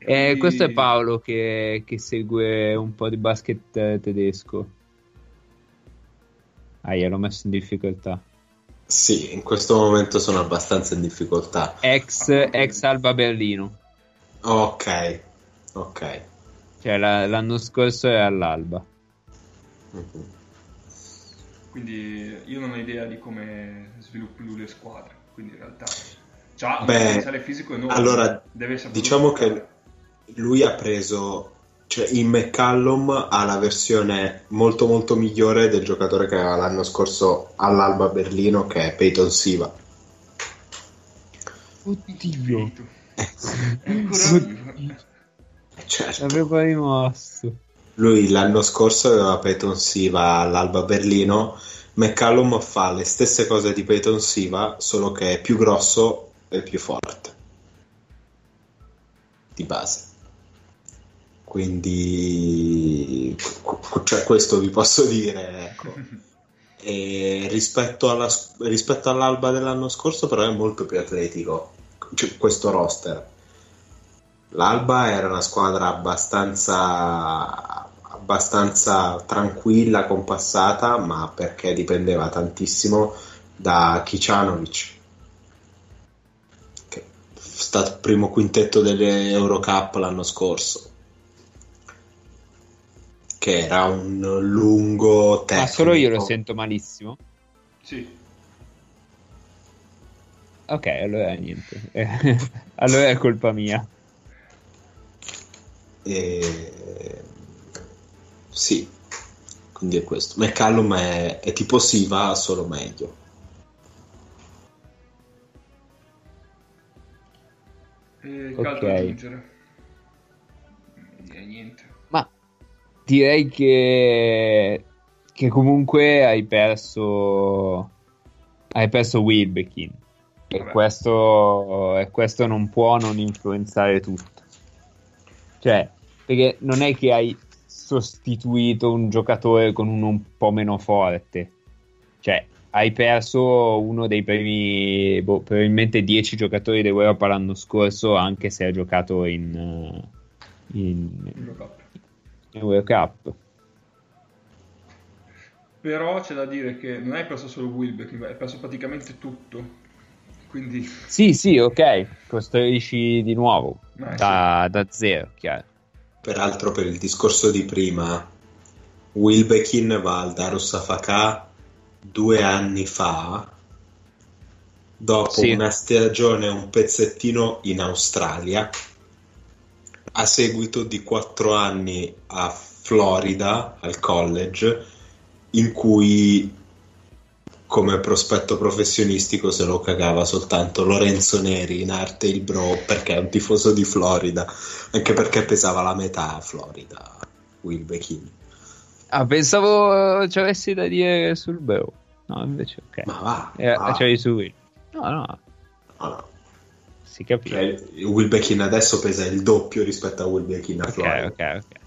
Eh, questo è Paolo che, che, segue un po' di basket eh, tedesco. Ah, gliel'ho messo in difficoltà. Sì, in questo momento sono abbastanza in difficoltà. Ex, ex Alba Berlino. Ok, ok. Cioè la, l'anno scorso è all'Alba. Mm-hmm. Quindi io non ho idea di come sviluppi lui le squadre. Quindi in realtà già un potenziale fisico enorme. Allora, diciamo che lui ha preso cioè, in McCallum ha la versione molto molto migliore del giocatore che aveva l'anno scorso all'Alba Berlino che è Peyton Siva. Oddio. Vivo. Certo. L'avevo rimosso. Lui l'anno scorso aveva Peyton Siva all'Alba Berlino. McCallum fa le stesse cose di Peyton Siva, solo che è più grosso e più forte. Di base. Quindi, qu- cioè, questo vi posso dire. Ecco. [LAUGHS] Rispetto, alla- rispetto all'Alba dell'anno scorso, però, è molto più atletico cioè, questo roster. L'Alba era una squadra abbastanza, abbastanza tranquilla, compassata, ma perché dipendeva tantissimo da Kicanovic, che è stato primo quintetto dell'Eurocup l'anno scorso, che era un lungo Ma tecnico. Ah, solo io lo sento malissimo. Sì. Ok, allora niente. Eh, [LAUGHS] allora è colpa mia. E... Sì, quindi è questo. McCallum è, è tipo Siva, solo meglio. E Ok. che altro aggiungere? E niente. Direi che, che comunque hai perso hai perso Wilbekin e questo, e questo non può non influenzare tutto. Cioè, perché non è che hai sostituito un giocatore con uno un po' meno forte. Cioè, hai perso uno dei primi, boh, probabilmente 10 giocatori d'Europa l'anno scorso, anche se ha giocato in, eh, in, Cup. Però c'è da dire che non hai perso solo Wilbeck, hai perso praticamente tutto. Quindi, Sì, sì, ok, costruisci di nuovo Eh, da, da zero, chiaro. Peraltro, per il discorso di prima, Wilbekin va al Darusafaka due anni fa, dopo Sì. una stagione un pezzettino in Australia, a seguito di quattro anni a Florida, al college, in cui come prospetto professionistico se lo cagava soltanto Lorenzo Neri in arte il bro perché è un tifoso di Florida anche perché pesava la metà a Florida Wilbekin Ah, pensavo ci avessi da dire sul Bro. No, invece ok. ma va, Eh, va. c'avevi su Will. No, no, No, no. Si capisce. Cioè, Wilbekin adesso pesa il doppio rispetto a Wilbekin a ok, Florida ok, ok.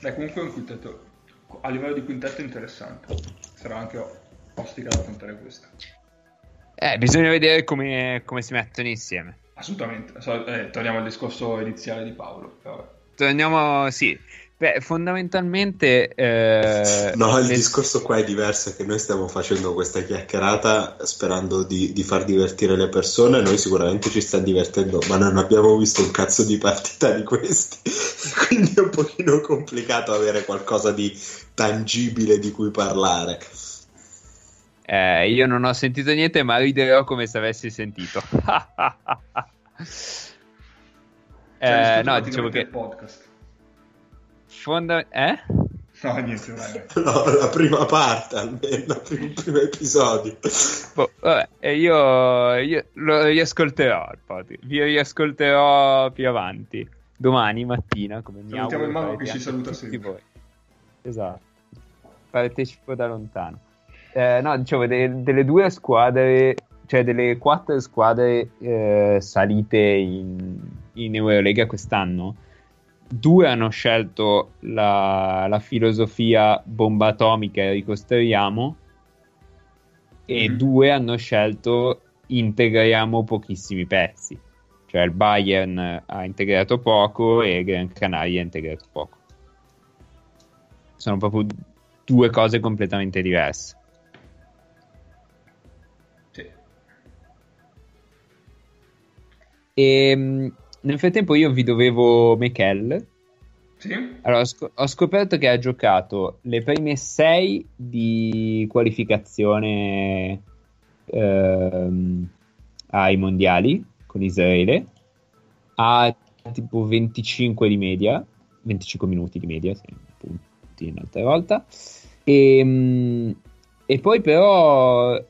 beh, comunque è un quintetto, a livello di quintetto interessante. Sarà anche ostica da affrontare questa. Eh, bisogna vedere come, come si mettono insieme. Assolutamente. So- eh, torniamo al discorso iniziale di Paolo. però- Torniamo, sì. Beh, fondamentalmente... eh, No, il le- discorso qua è diverso, è che noi stiamo facendo questa chiacchierata sperando di, di far divertire le persone, noi sicuramente ci stiamo divertendo, ma non abbiamo visto un cazzo di partita di questi, [LAUGHS] quindi è un pochino complicato avere qualcosa di tangibile di cui parlare. Eh, io non ho sentito niente, ma riderò come se avessi sentito. [LAUGHS] Cioè, Eh, no, dicevo il che podcast. Fonda- eh? No, niente. [LAUGHS] No, la prima parte, almeno il primo episodio. Boh, vabbè, e io, io lo riascolterò. Vi riascolterò più avanti, domani mattina, come mi Salutiamo auguro il mago che ci saluta tutti sempre. voi. Esatto. Partecipo da lontano. Eh, no, dicevo, de- delle due squadre, cioè delle quattro squadre eh, salite in, in Eurolega quest'anno, due hanno scelto la, la filosofia bomba atomica e ricostruiamo e Mhm. due hanno scelto integriamo pochissimi pezzi. Cioè il Bayern ha integrato poco e Gran Canaria ha integrato poco. Sono proprio due cose completamente diverse. Sì. E mh, nel frattempo io vi dovevo Michel. Sì? Allora, ho, scop- ho scoperto che ha giocato le prime sei di qualificazione ehm, ai mondiali con Israele. Ha tipo 25 di media, 25 minuti di media, sì, punti un'altra volta. E, ehm, e poi però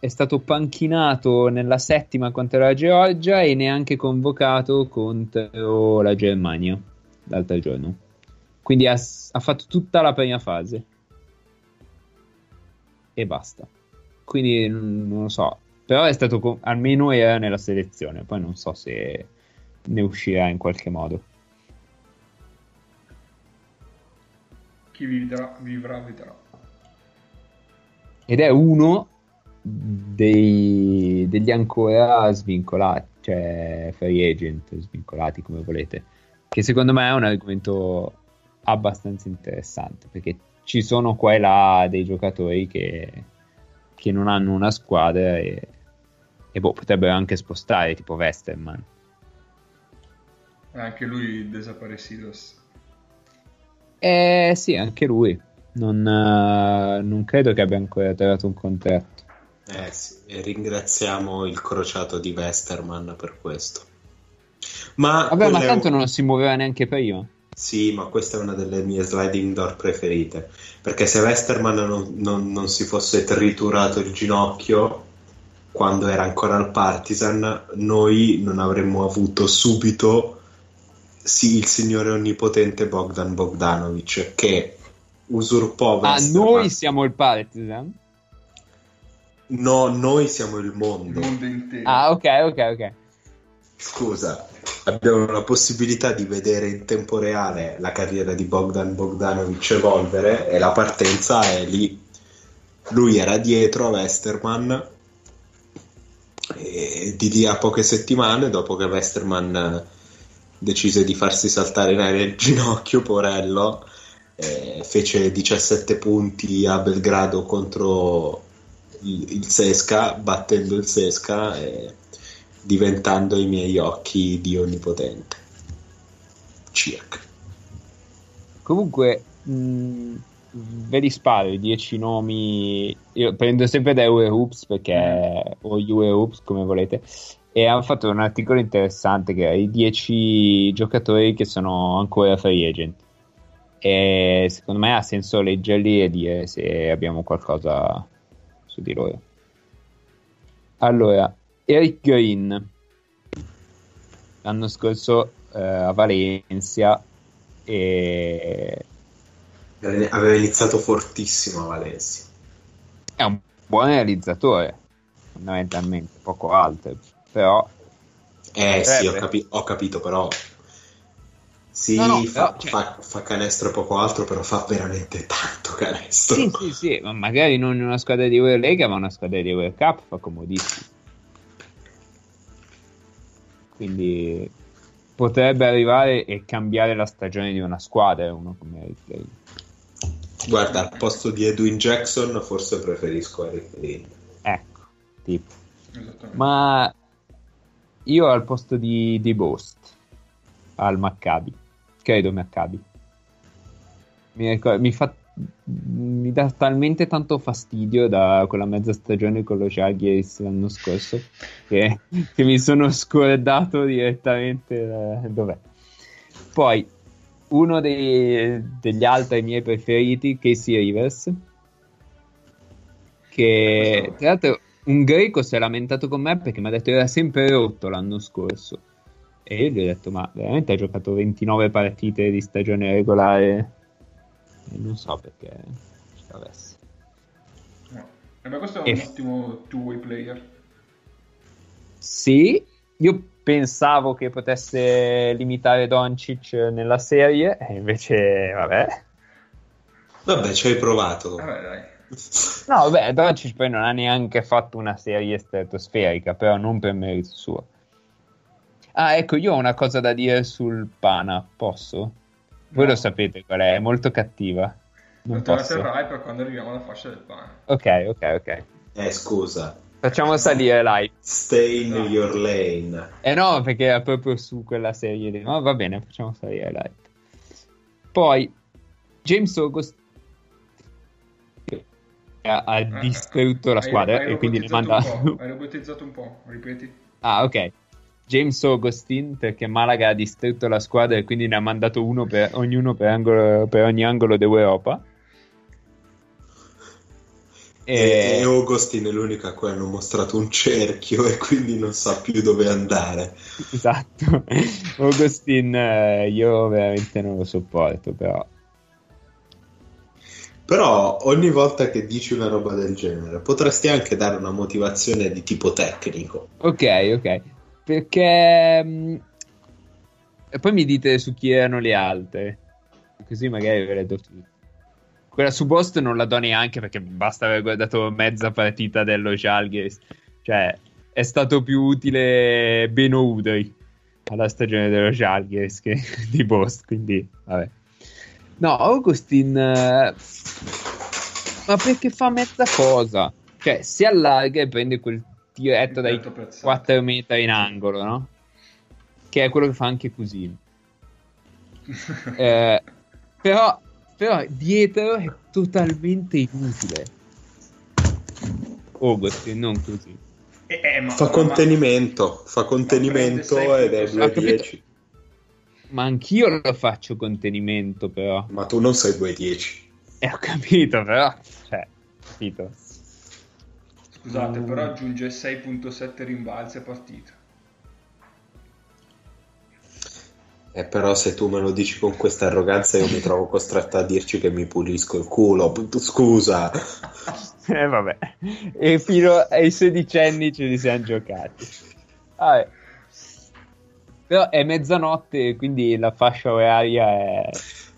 è stato panchinato nella settima contro la Georgia e neanche convocato contro la Germania l'altro giorno. Quindi ha, ha fatto tutta la prima fase e basta. Quindi non lo so, però è stato almeno era nella selezione, poi non so se ne uscirà in qualche modo. Chi vivrà, vivrà, vedrà. Ed è uno dei, degli ancora svincolati, cioè free agent, svincolati come volete, che secondo me è un argomento abbastanza interessante perché ci sono qua e là dei giocatori che, che non hanno una squadra e, e boh, potrebbero anche spostare, tipo Westerman. Anche lui desaparecidos. Eh sì, anche lui. Non, uh, non credo che abbia ancora trovato un contratto. Eh sì, e ringraziamo il crociato di Westerman per questo. Ma Vabbè, ma tanto un... non si muoveva neanche prima. Sì, ma questa è una delle mie sliding door preferite. Perché se Westerman non, non, non si fosse triturato il ginocchio quando era ancora al Partizan, noi non avremmo avuto subito sì, il signore onnipotente Bogdan Bogdanovic che usurpò Westerman. Ah, noi siamo il Partizan? No, noi siamo il mondo. Il mondo intero. Ah, ok, ok, ok. Scusa, abbiamo la possibilità di vedere in tempo reale la carriera di Bogdan Bogdanovic evolvere e la partenza è lì. Lui era dietro a Westerman e di lì a poche settimane, dopo che Westerman decise di farsi saltare in aria il ginocchio, porello, eh, fece 17 punti a Belgrado contro il, Sesca, battendo il Sesca e diventando ai miei occhi Dio onnipotente. Circa. Comunque, mh, ve li sparo i 10 nomi. Io prendo sempre da Euroops perché o Euroops come volete. E hanno fatto un articolo interessante che è i 10 giocatori che sono ancora free agent. E secondo me ha senso leggerli e dire se abbiamo qualcosa su di loro. Allora, Eric Green l'anno scorso eh, a Valencia e aveva iniziato fortissimo a Valencia. È un buon realizzatore, fondamentalmente, poco alto, però... Eh sì, ho, capi- ho capito, però sì, no, no, fa, però, cioè... fa, fa, canestro e poco altro, però fa veramente tanto canestro. Sì, sì, sì, ma magari non in una squadra di Eurolega, ma una squadra di World Cup fa comodissimo. Quindi potrebbe arrivare e cambiare la stagione di una squadra uno come Eric Green. Guarda, al posto di Edwin Jackson forse preferisco Eric Green. Ecco, tipo. Ma io al posto di, di Bost al Maccabi credo Maccabi. Mi, ricordo, mi, fa, mi dà talmente tanto fastidio da quella mezza stagione con lo Jaguars l'anno scorso che, che mi sono scordato direttamente da, dov'è. Poi uno dei, degli altri miei preferiti, Casey Rivers, che tra l'altro un greco si è lamentato con me perché mi ha detto che era sempre rotto l'anno scorso e io gli ho detto, ma veramente hai giocato 29 partite di stagione regolare? E non so perché ci avesse. No. Eh, ma questo è un e... ottimo two-way player. Sì, io pensavo che potesse limitare Doncic nella serie, e invece, vabbè. Vabbè, ci hai provato. Vabbè, dai. No, vabbè, Doncic poi non ha neanche fatto una serie stratosferica, però non per merito suo. Ah, ecco, io ho una cosa da dire sul Pana, posso? Voi no. lo sapete qual è, è molto cattiva. Non te posso. la terrai per quando arriviamo alla fascia del Pana. Ok, ok, ok. Eh, scusa. Facciamo salire live. Stay in no. your lane. Eh no, perché era proprio su quella serie lì. No, va bene, facciamo salire live. Poi, James August ha, eh, distrutto la squadra e quindi ne manda... Hai robotizzato un po', ripeti? Ah, ok James Augustin perché Malaga ha distrutto la squadra e quindi ne ha mandato uno per ognuno per, angolo, per ogni angolo d'Europa. E, e Augustin è l'unica a cui hanno mostrato un cerchio e quindi non sa più dove andare. Esatto, [LAUGHS] Augustin eh, io veramente non lo sopporto però. Però ogni volta che dici una roba del genere potresti anche dare una motivazione di tipo tecnico. Ok, ok. Perché... Mm, e poi mi dite su chi erano le altre. Così magari ve le do tutte. Quella su Bost non la do neanche perché basta aver guardato mezza partita dello Jalgis. Cioè, è stato più utile Beno Udoi alla stagione dello Jalgis che [LAUGHS] di Bost, quindi vabbè. No, Augustin... Eh, ma perché fa mezza cosa? Cioè, si allarga e prende quel tiretto dai 4 metri in angolo, no? Che è quello che fa anche così. [LAUGHS] eh, però, però dietro è totalmente inutile. Augustin, non così. Eh, eh, ma, fa contenimento, ma, fa contenimento ed è 2-10. Ma anch'io lo faccio contenimento, però. Ma tu non sei 2-10. Eh, ho capito, però. Cioè, capito. Scusate, mm. però aggiunge 6.7 rimbalzi a partita. Eh, però se tu me lo dici con questa arroganza io mi trovo costretto a dirci che mi pulisco il culo. Scusa. [LAUGHS] eh vabbè. E fino ai sedicenni ce li siamo giocati. Vabbè. Però è mezzanotte, quindi la fascia oraria è...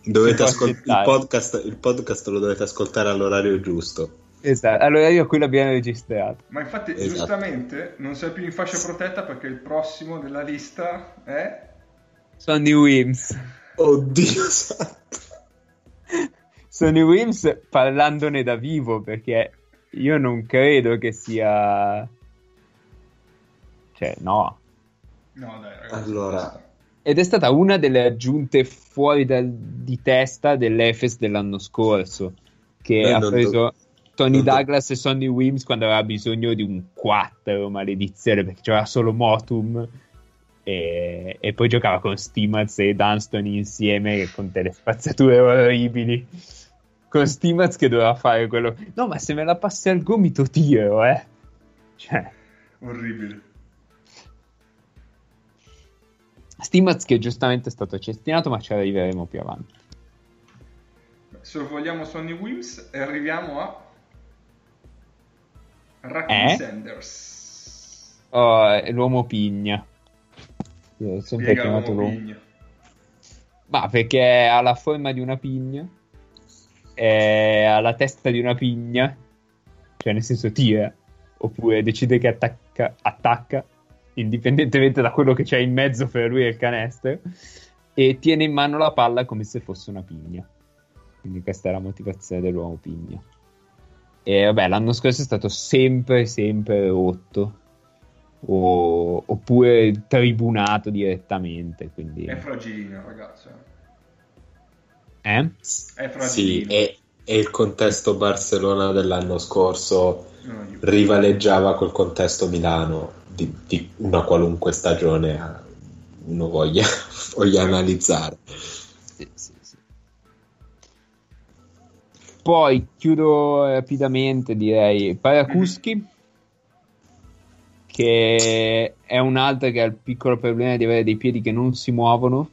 Dovete ascol- il, podcast, il podcast lo dovete ascoltare all'orario giusto. Esatto, all'orario a cui l'abbiamo registrato. Ma infatti, esatto. giustamente, non sei più in fascia protetta perché il prossimo della lista è... Sonny Wims. Oddio [LAUGHS] santo. Sonny Wims parlandone da vivo perché io non credo che sia... Cioè, no, No, dai, ragazzi. Allora. Ed è stata una delle aggiunte fuori dal, di testa dell'Efes dell'anno scorso, che eh, ha preso do... Tony Douglas do... e Sonny Wims quando aveva bisogno di un 4, maledizione, perché c'era solo Motum. E, e, poi giocava con Stimaz e Dunston insieme con delle spazzature orribili. Con Stimaz che doveva fare quello. No, ma se me la passi al gomito tiro, eh. Cioè. Orribile. Stimaz che giustamente è stato cestinato, ma ci arriveremo più avanti. Sorvoliamo Sonny Wims e arriviamo a Rakim eh? Sanders. Oh, è l'uomo pigna. Io ho sempre Spiega chiamato l'uomo pigna. Ma perché ha la forma di una pigna, ha la testa di una pigna, cioè nel senso tira, oppure decide che attacca, attacca indipendentemente da quello che c'è in mezzo per lui e il canestro, e tiene in mano la palla come se fosse una pigna. Quindi questa è la motivazione dell'uomo pigna. E vabbè, l'anno scorso è stato sempre, sempre rotto. O, oppure tribunato direttamente. Quindi... È fragilino, ragazzo. Eh? È fragilino. Sì, e, e il contesto Barcellona dell'anno scorso rivaleggiava col contesto Milano di, di una qualunque stagione uno voglia, [LAUGHS] voglia analizzare. Poi chiudo rapidamente, direi Parakuschi, mm-hmm. che è un altro che ha il piccolo problema di avere dei piedi che non si muovono.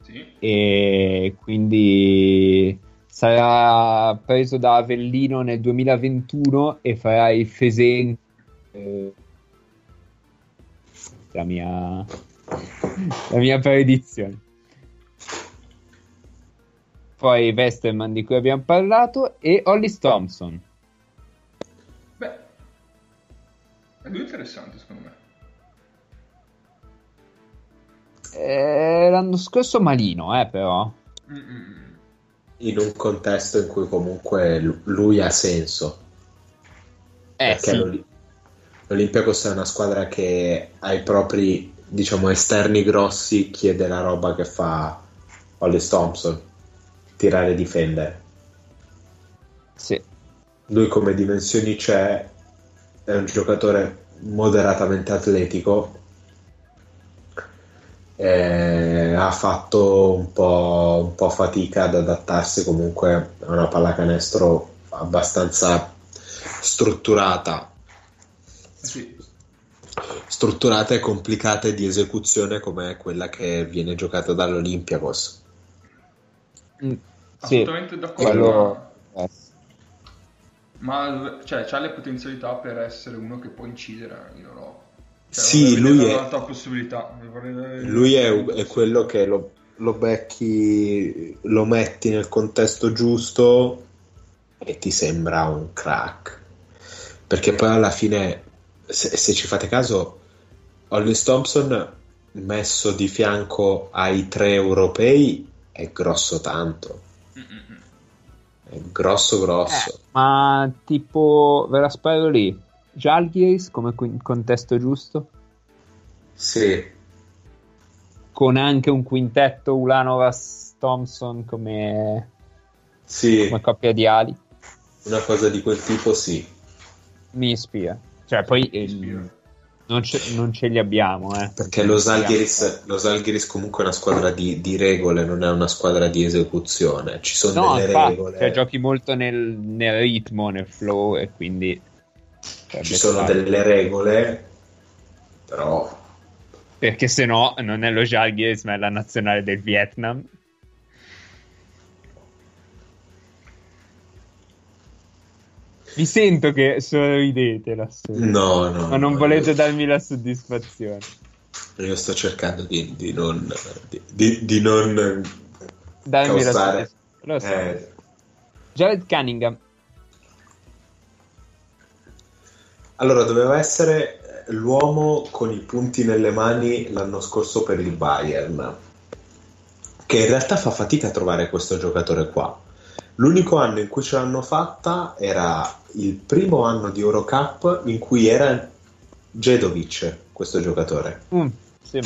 Sì. E quindi sarà preso da Avellino nel 2021 e farà il Fesen eh, la mia la mia predizione poi Westerman di cui abbiamo parlato e Hollis Thompson. Beh è lui interessante secondo me. Eh, l'anno scorso malino eh però. Mm-mm. In un contesto in cui comunque lui ha senso. Eh, perché sì. l'Olympiacos è una squadra che ai propri diciamo esterni grossi chiede la roba che fa Hollis Thompson tirare e difendere sì. lui come dimensioni c'è è un giocatore moderatamente atletico. Eh, ha fatto un po', un po' fatica ad adattarsi comunque a una pallacanestro abbastanza strutturata. Sì. Strutturata e complicata di esecuzione come quella che viene giocata dall'Olympiakos. Assolutamente d'accordo. quello- eh, Ma cioè, ha le potenzialità per essere uno che può incidere in Europa. Cioè, Sì, lui è- un'altra possibilità. Vorrei Lui è, è quello che lo, lo becchi, lo metti nel contesto giusto e ti sembra un crack. Perché poi alla fine, se, se ci fate caso, Hollis Thompson messo di fianco ai tre europei è grosso tanto. È grosso grosso. Eh, ma tipo, ve la sparo lì. Jalgiris come contesto giusto? Sì, Con anche un quintetto Ulanovas Thompson come, sì, come coppia di ali? una cosa di quel tipo sì. Mi ispira. Cioè, poi Mi ispira. Non, ce, non ce li abbiamo, eh. Perché lo Zalgiris, lo Zalgiris comunque è una squadra di, di regole, non è una squadra di esecuzione. Ci sono No, delle infatti, regole, cioè, giochi molto nel, nel ritmo, nel flow e quindi... cioè, ci sono dettagli. delle regole, però Perché se no non è lo Jalgiris ma è la nazionale del Vietnam. Vi sento che sorridete lassù. no, no. Ma non no, volete io, darmi la soddisfazione. io sto cercando di, di non, di, di- di non Darmi la causare. soddisfazione. Lo so. eh, Jared Cunningham. allora, doveva essere l'uomo con i punti nelle mani l'anno scorso per il Bayern, che in realtà fa fatica a trovare questo giocatore qua. L'unico anno in cui ce l'hanno fatta era il primo anno di Eurocup in cui era Jedovic, questo giocatore. Mm, sì.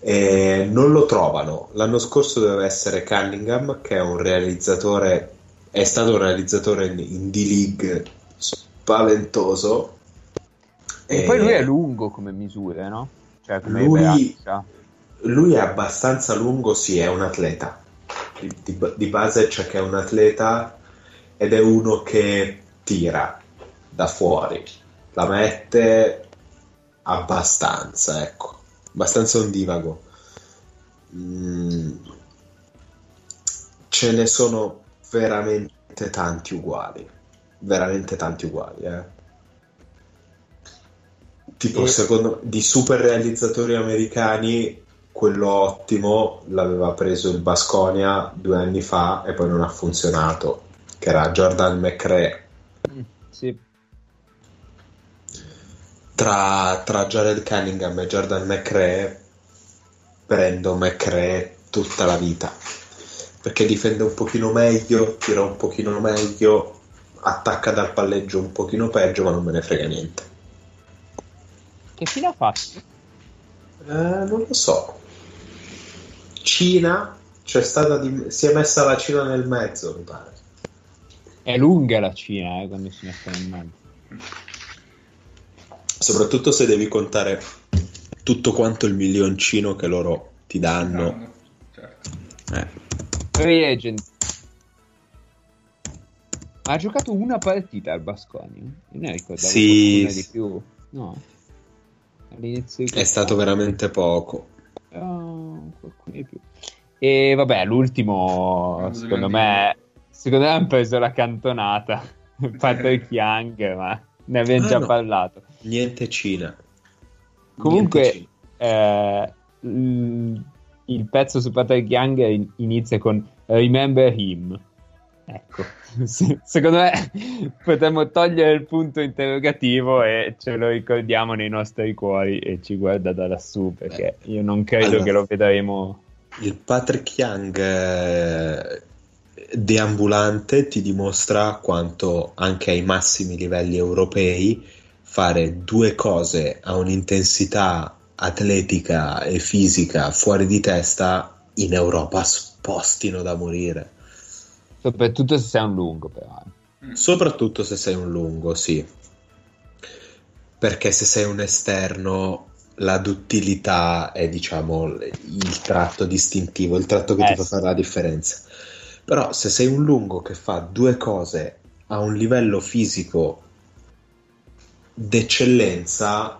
E non lo trovano. L'anno scorso doveva essere Cunningham, che è un realizzatore, è stato un realizzatore in, in D-League spaventoso. E poi lui è lungo come misure, no? Cioè come Lui-. Lui è abbastanza lungo, sì, è un atleta. Di, di- di base c'è che è un atleta ed è uno che tira da fuori, la mette abbastanza, ecco, abbastanza ondivago. Mm, ce ne sono veramente tanti uguali, veramente tanti uguali, eh. Tipo, E- secondo di super realizzatori americani, quello ottimo l'aveva preso il Basconia due anni fa e poi non ha funzionato, che era Jordan McRae. Mm, sì. Tra, tra Jared Cunningham e Jordan McRae, prendo McRae tutta la vita perché difende un pochino meglio, tira un pochino meglio, attacca dal palleggio un pochino peggio, ma non me ne frega niente. Che fine ha fatto? Eh, non lo so. Cina, c'è stata di- si è messa la Cina nel mezzo, mi pare. È lunga la Cina, eh, quando si mettono in mezzo. Soprattutto se devi contare tutto quanto il milioncino che loro ti danno. Certo. Eh, Free agent. Ma ha giocato una partita al Basconia? Non ne ricordavo Sì. di più. No. All'inizio È stato veramente poco. Oh, qualcuno di più. E vabbè, l'ultimo, secondo me, secondo me hanno preso la cantonata. [LAUGHS] Patrick Young, ma ne abbiamo Ah, già no. parlato. Niente Cina. Comunque, Niente Cina. eh, l- il pezzo su Patrick Young in- inizia con Remember Him. Ecco, [LAUGHS] Se- secondo me [LAUGHS] potremmo togliere il punto interrogativo e ce lo ricordiamo nei nostri cuori e ci guarda da lassù perché io non credo Allora. che lo vedremo. Il Patrick Young eh, deambulante ti dimostra quanto anche ai massimi livelli europei fare due cose a un'intensità atletica e fisica fuori di testa in Europa spostino da morire. Soprattutto se sei un lungo, però. Soprattutto se sei un lungo, sì. perché se sei un esterno la duttilità è diciamo il tratto distintivo, il tratto che Eh, ti fa fare la differenza. Però se sei un lungo che fa due cose a un livello fisico d'eccellenza,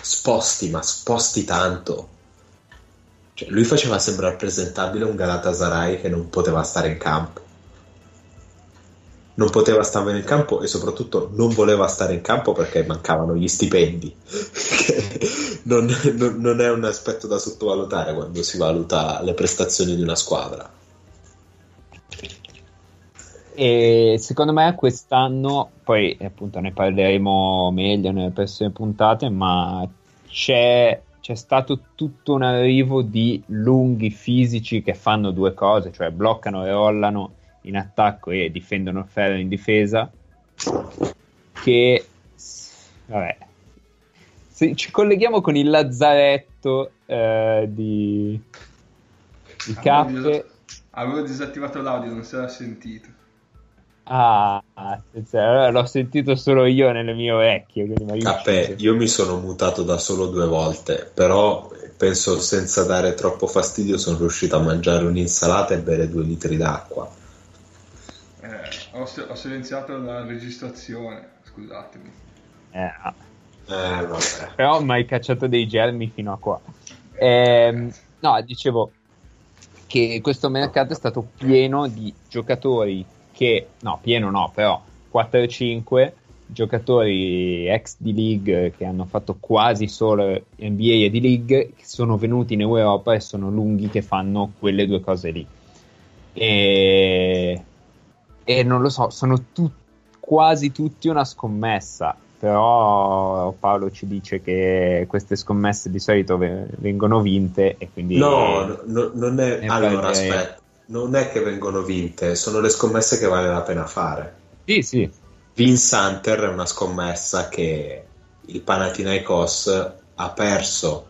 sposti, ma sposti tanto. Cioè, lui faceva sembrare presentabile un Galatasaray che non poteva stare in campo. Non poteva stare in campo e soprattutto non voleva stare in campo perché mancavano gli stipendi. [LAUGHS] Non, non- non è un aspetto da sottovalutare quando si valuta le prestazioni di una squadra. E secondo me quest'anno, poi appunto ne parleremo meglio nelle prossime puntate, ma c'è, c'è stato tutto un arrivo di lunghi fisici che fanno due cose, cioè bloccano e rollano in attacco e difendono il ferro in difesa, che vabbè, se ci colleghiamo con il lazzaretto eh, di, di Cappe. avevo disattivato l'audio, non si era sentito. Ah, l'ho sentito solo io nelle mie orecchie. Cappè, riuscito. io mi sono mutato da solo due volte, però penso senza dare troppo fastidio sono riuscito a mangiare un'insalata e bere due litri d'acqua. Eh, ho, ho silenziato la registrazione, scusatemi. Eh, ah. Eh, vabbè. però mi hai cacciato dei germi fino a qua. Ehm, no, dicevo che questo mercato è stato pieno di giocatori che, no, pieno no, però 4-5 giocatori ex di league che hanno fatto quasi solo NBA e di league che sono venuti in Europa e sono lunghi che fanno quelle due cose lì. E, e non lo so, sono tu- quasi tutti una scommessa. Però Paolo ci dice che queste scommesse di solito ve- vengono vinte e quindi No, no, no, non è... Allora, aspetta, non è che vengono vinte, sono le scommesse che vale la pena fare. Sì, sì. Vince Hunter è una scommessa che il Panathinaikos ha perso,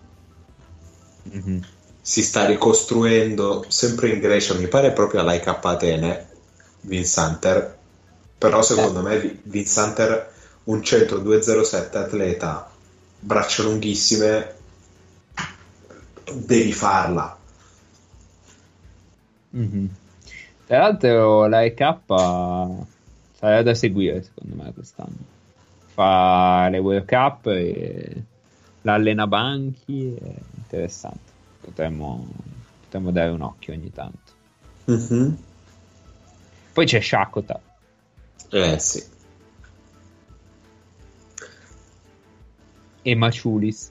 Mhm. si sta ricostruendo sempre in Grecia, mi pare proprio all'Aik Atene, Vince Hunter, però secondo me Vi- Vince Hunter un centro 207 atleta, braccia lunghissime, devi farla. Mhm. Tra l'altro la EK sarà da seguire secondo me quest'anno. Fa le World Cup e l'allena banchi, è interessante. Potremmo, potremmo dare un occhio ogni tanto. Mhm. Poi c'è Shakota. Eh sì. e Maciulis.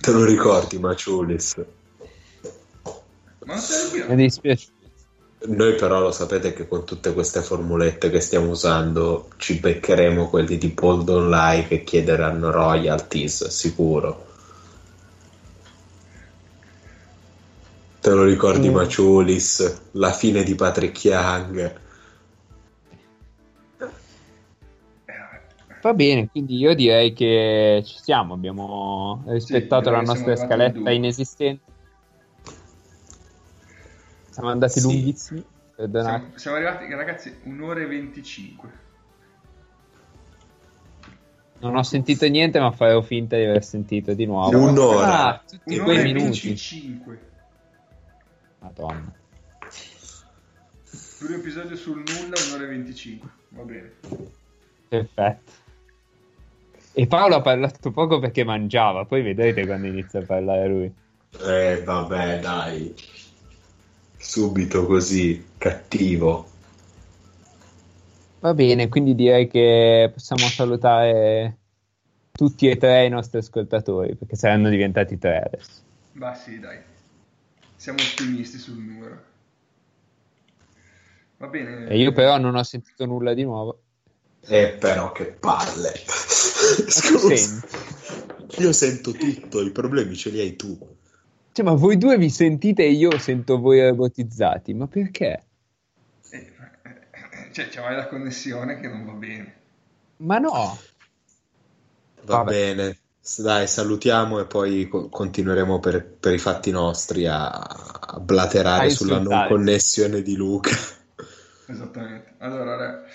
Te lo ricordi, Maciulis? Ma non sei Mi dispiace. Noi però lo sapete che con tutte queste formulette che stiamo usando ci beccheremo quelli di Bold Online che chiederanno royalties, sicuro. Te lo ricordi Mm. Maciulis? La fine di Patrick Young? Va bene, quindi io direi che ci siamo, abbiamo rispettato direi la nostra scaletta inesistente. Siamo andati Sì. lunghissimi, perdonate. Siamo, siamo arrivati, ragazzi, un'ora e 25. Non ho sentito niente, ma farò finta di aver sentito di nuovo. Un'ora. Ah, tutti Un'ora quei e minuti. 25. Madonna. Primo episodio sul nulla, un'ora e 25. Va bene. Perfetto. E Paolo ha parlato poco perché mangiava, poi vedrete quando inizia a parlare lui. Eh vabbè dai, subito così, cattivo. Va bene, quindi direi che possiamo salutare tutti e tre i nostri ascoltatori, perché saranno diventati tre adesso. Ma sì, dai. Siamo ottimisti sul numero. Va bene. E io però non ho sentito nulla di nuovo. Eh però che palle. [LAUGHS] Scusa. Io sento tutto, i problemi ce li hai tu. Cioè, ma voi due vi sentite e io sento voi robotizzati, ma perché? Eh, cioè, c'è la connessione che non va bene. Ma no! Va Vabbè. bene, dai, salutiamo e poi co- continueremo per, per i fatti nostri a, a blaterare A sulla non connessione di Luca. Esattamente. Allora, re,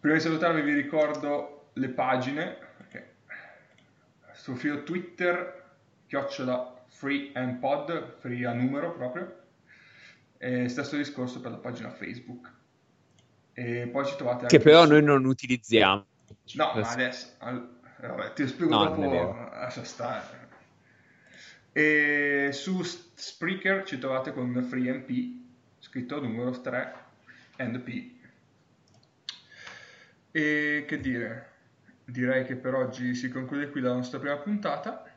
Prima di salutarvi vi ricordo le pagine, perché sul filo Twitter, chiocciola free and pod, free a numero proprio, e stesso discorso per la pagina Facebook. E poi ci trovate anche Che però noi non utilizziamo. No, ma adesso al- vabbè, ti spiego No, dopo. Lascia stare. E su Spreaker ci trovate con FreeMP, scritto numero 3 and P. E che dire? Direi che per oggi si conclude qui la nostra prima puntata.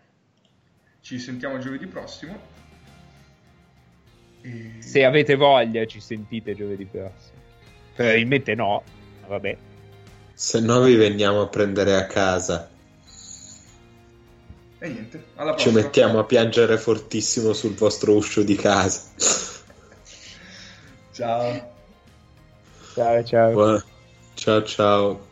Ci sentiamo giovedì prossimo. E... Se avete voglia, ci sentite giovedì prossimo. Probabilmente no, ma vabbè. Se no vi veniamo a prendere a casa. E niente, alla Ci prossima. mettiamo a piangere fortissimo sul vostro uscio di casa. Ciao. Ciao, ciao. Buona- Ciao ciao.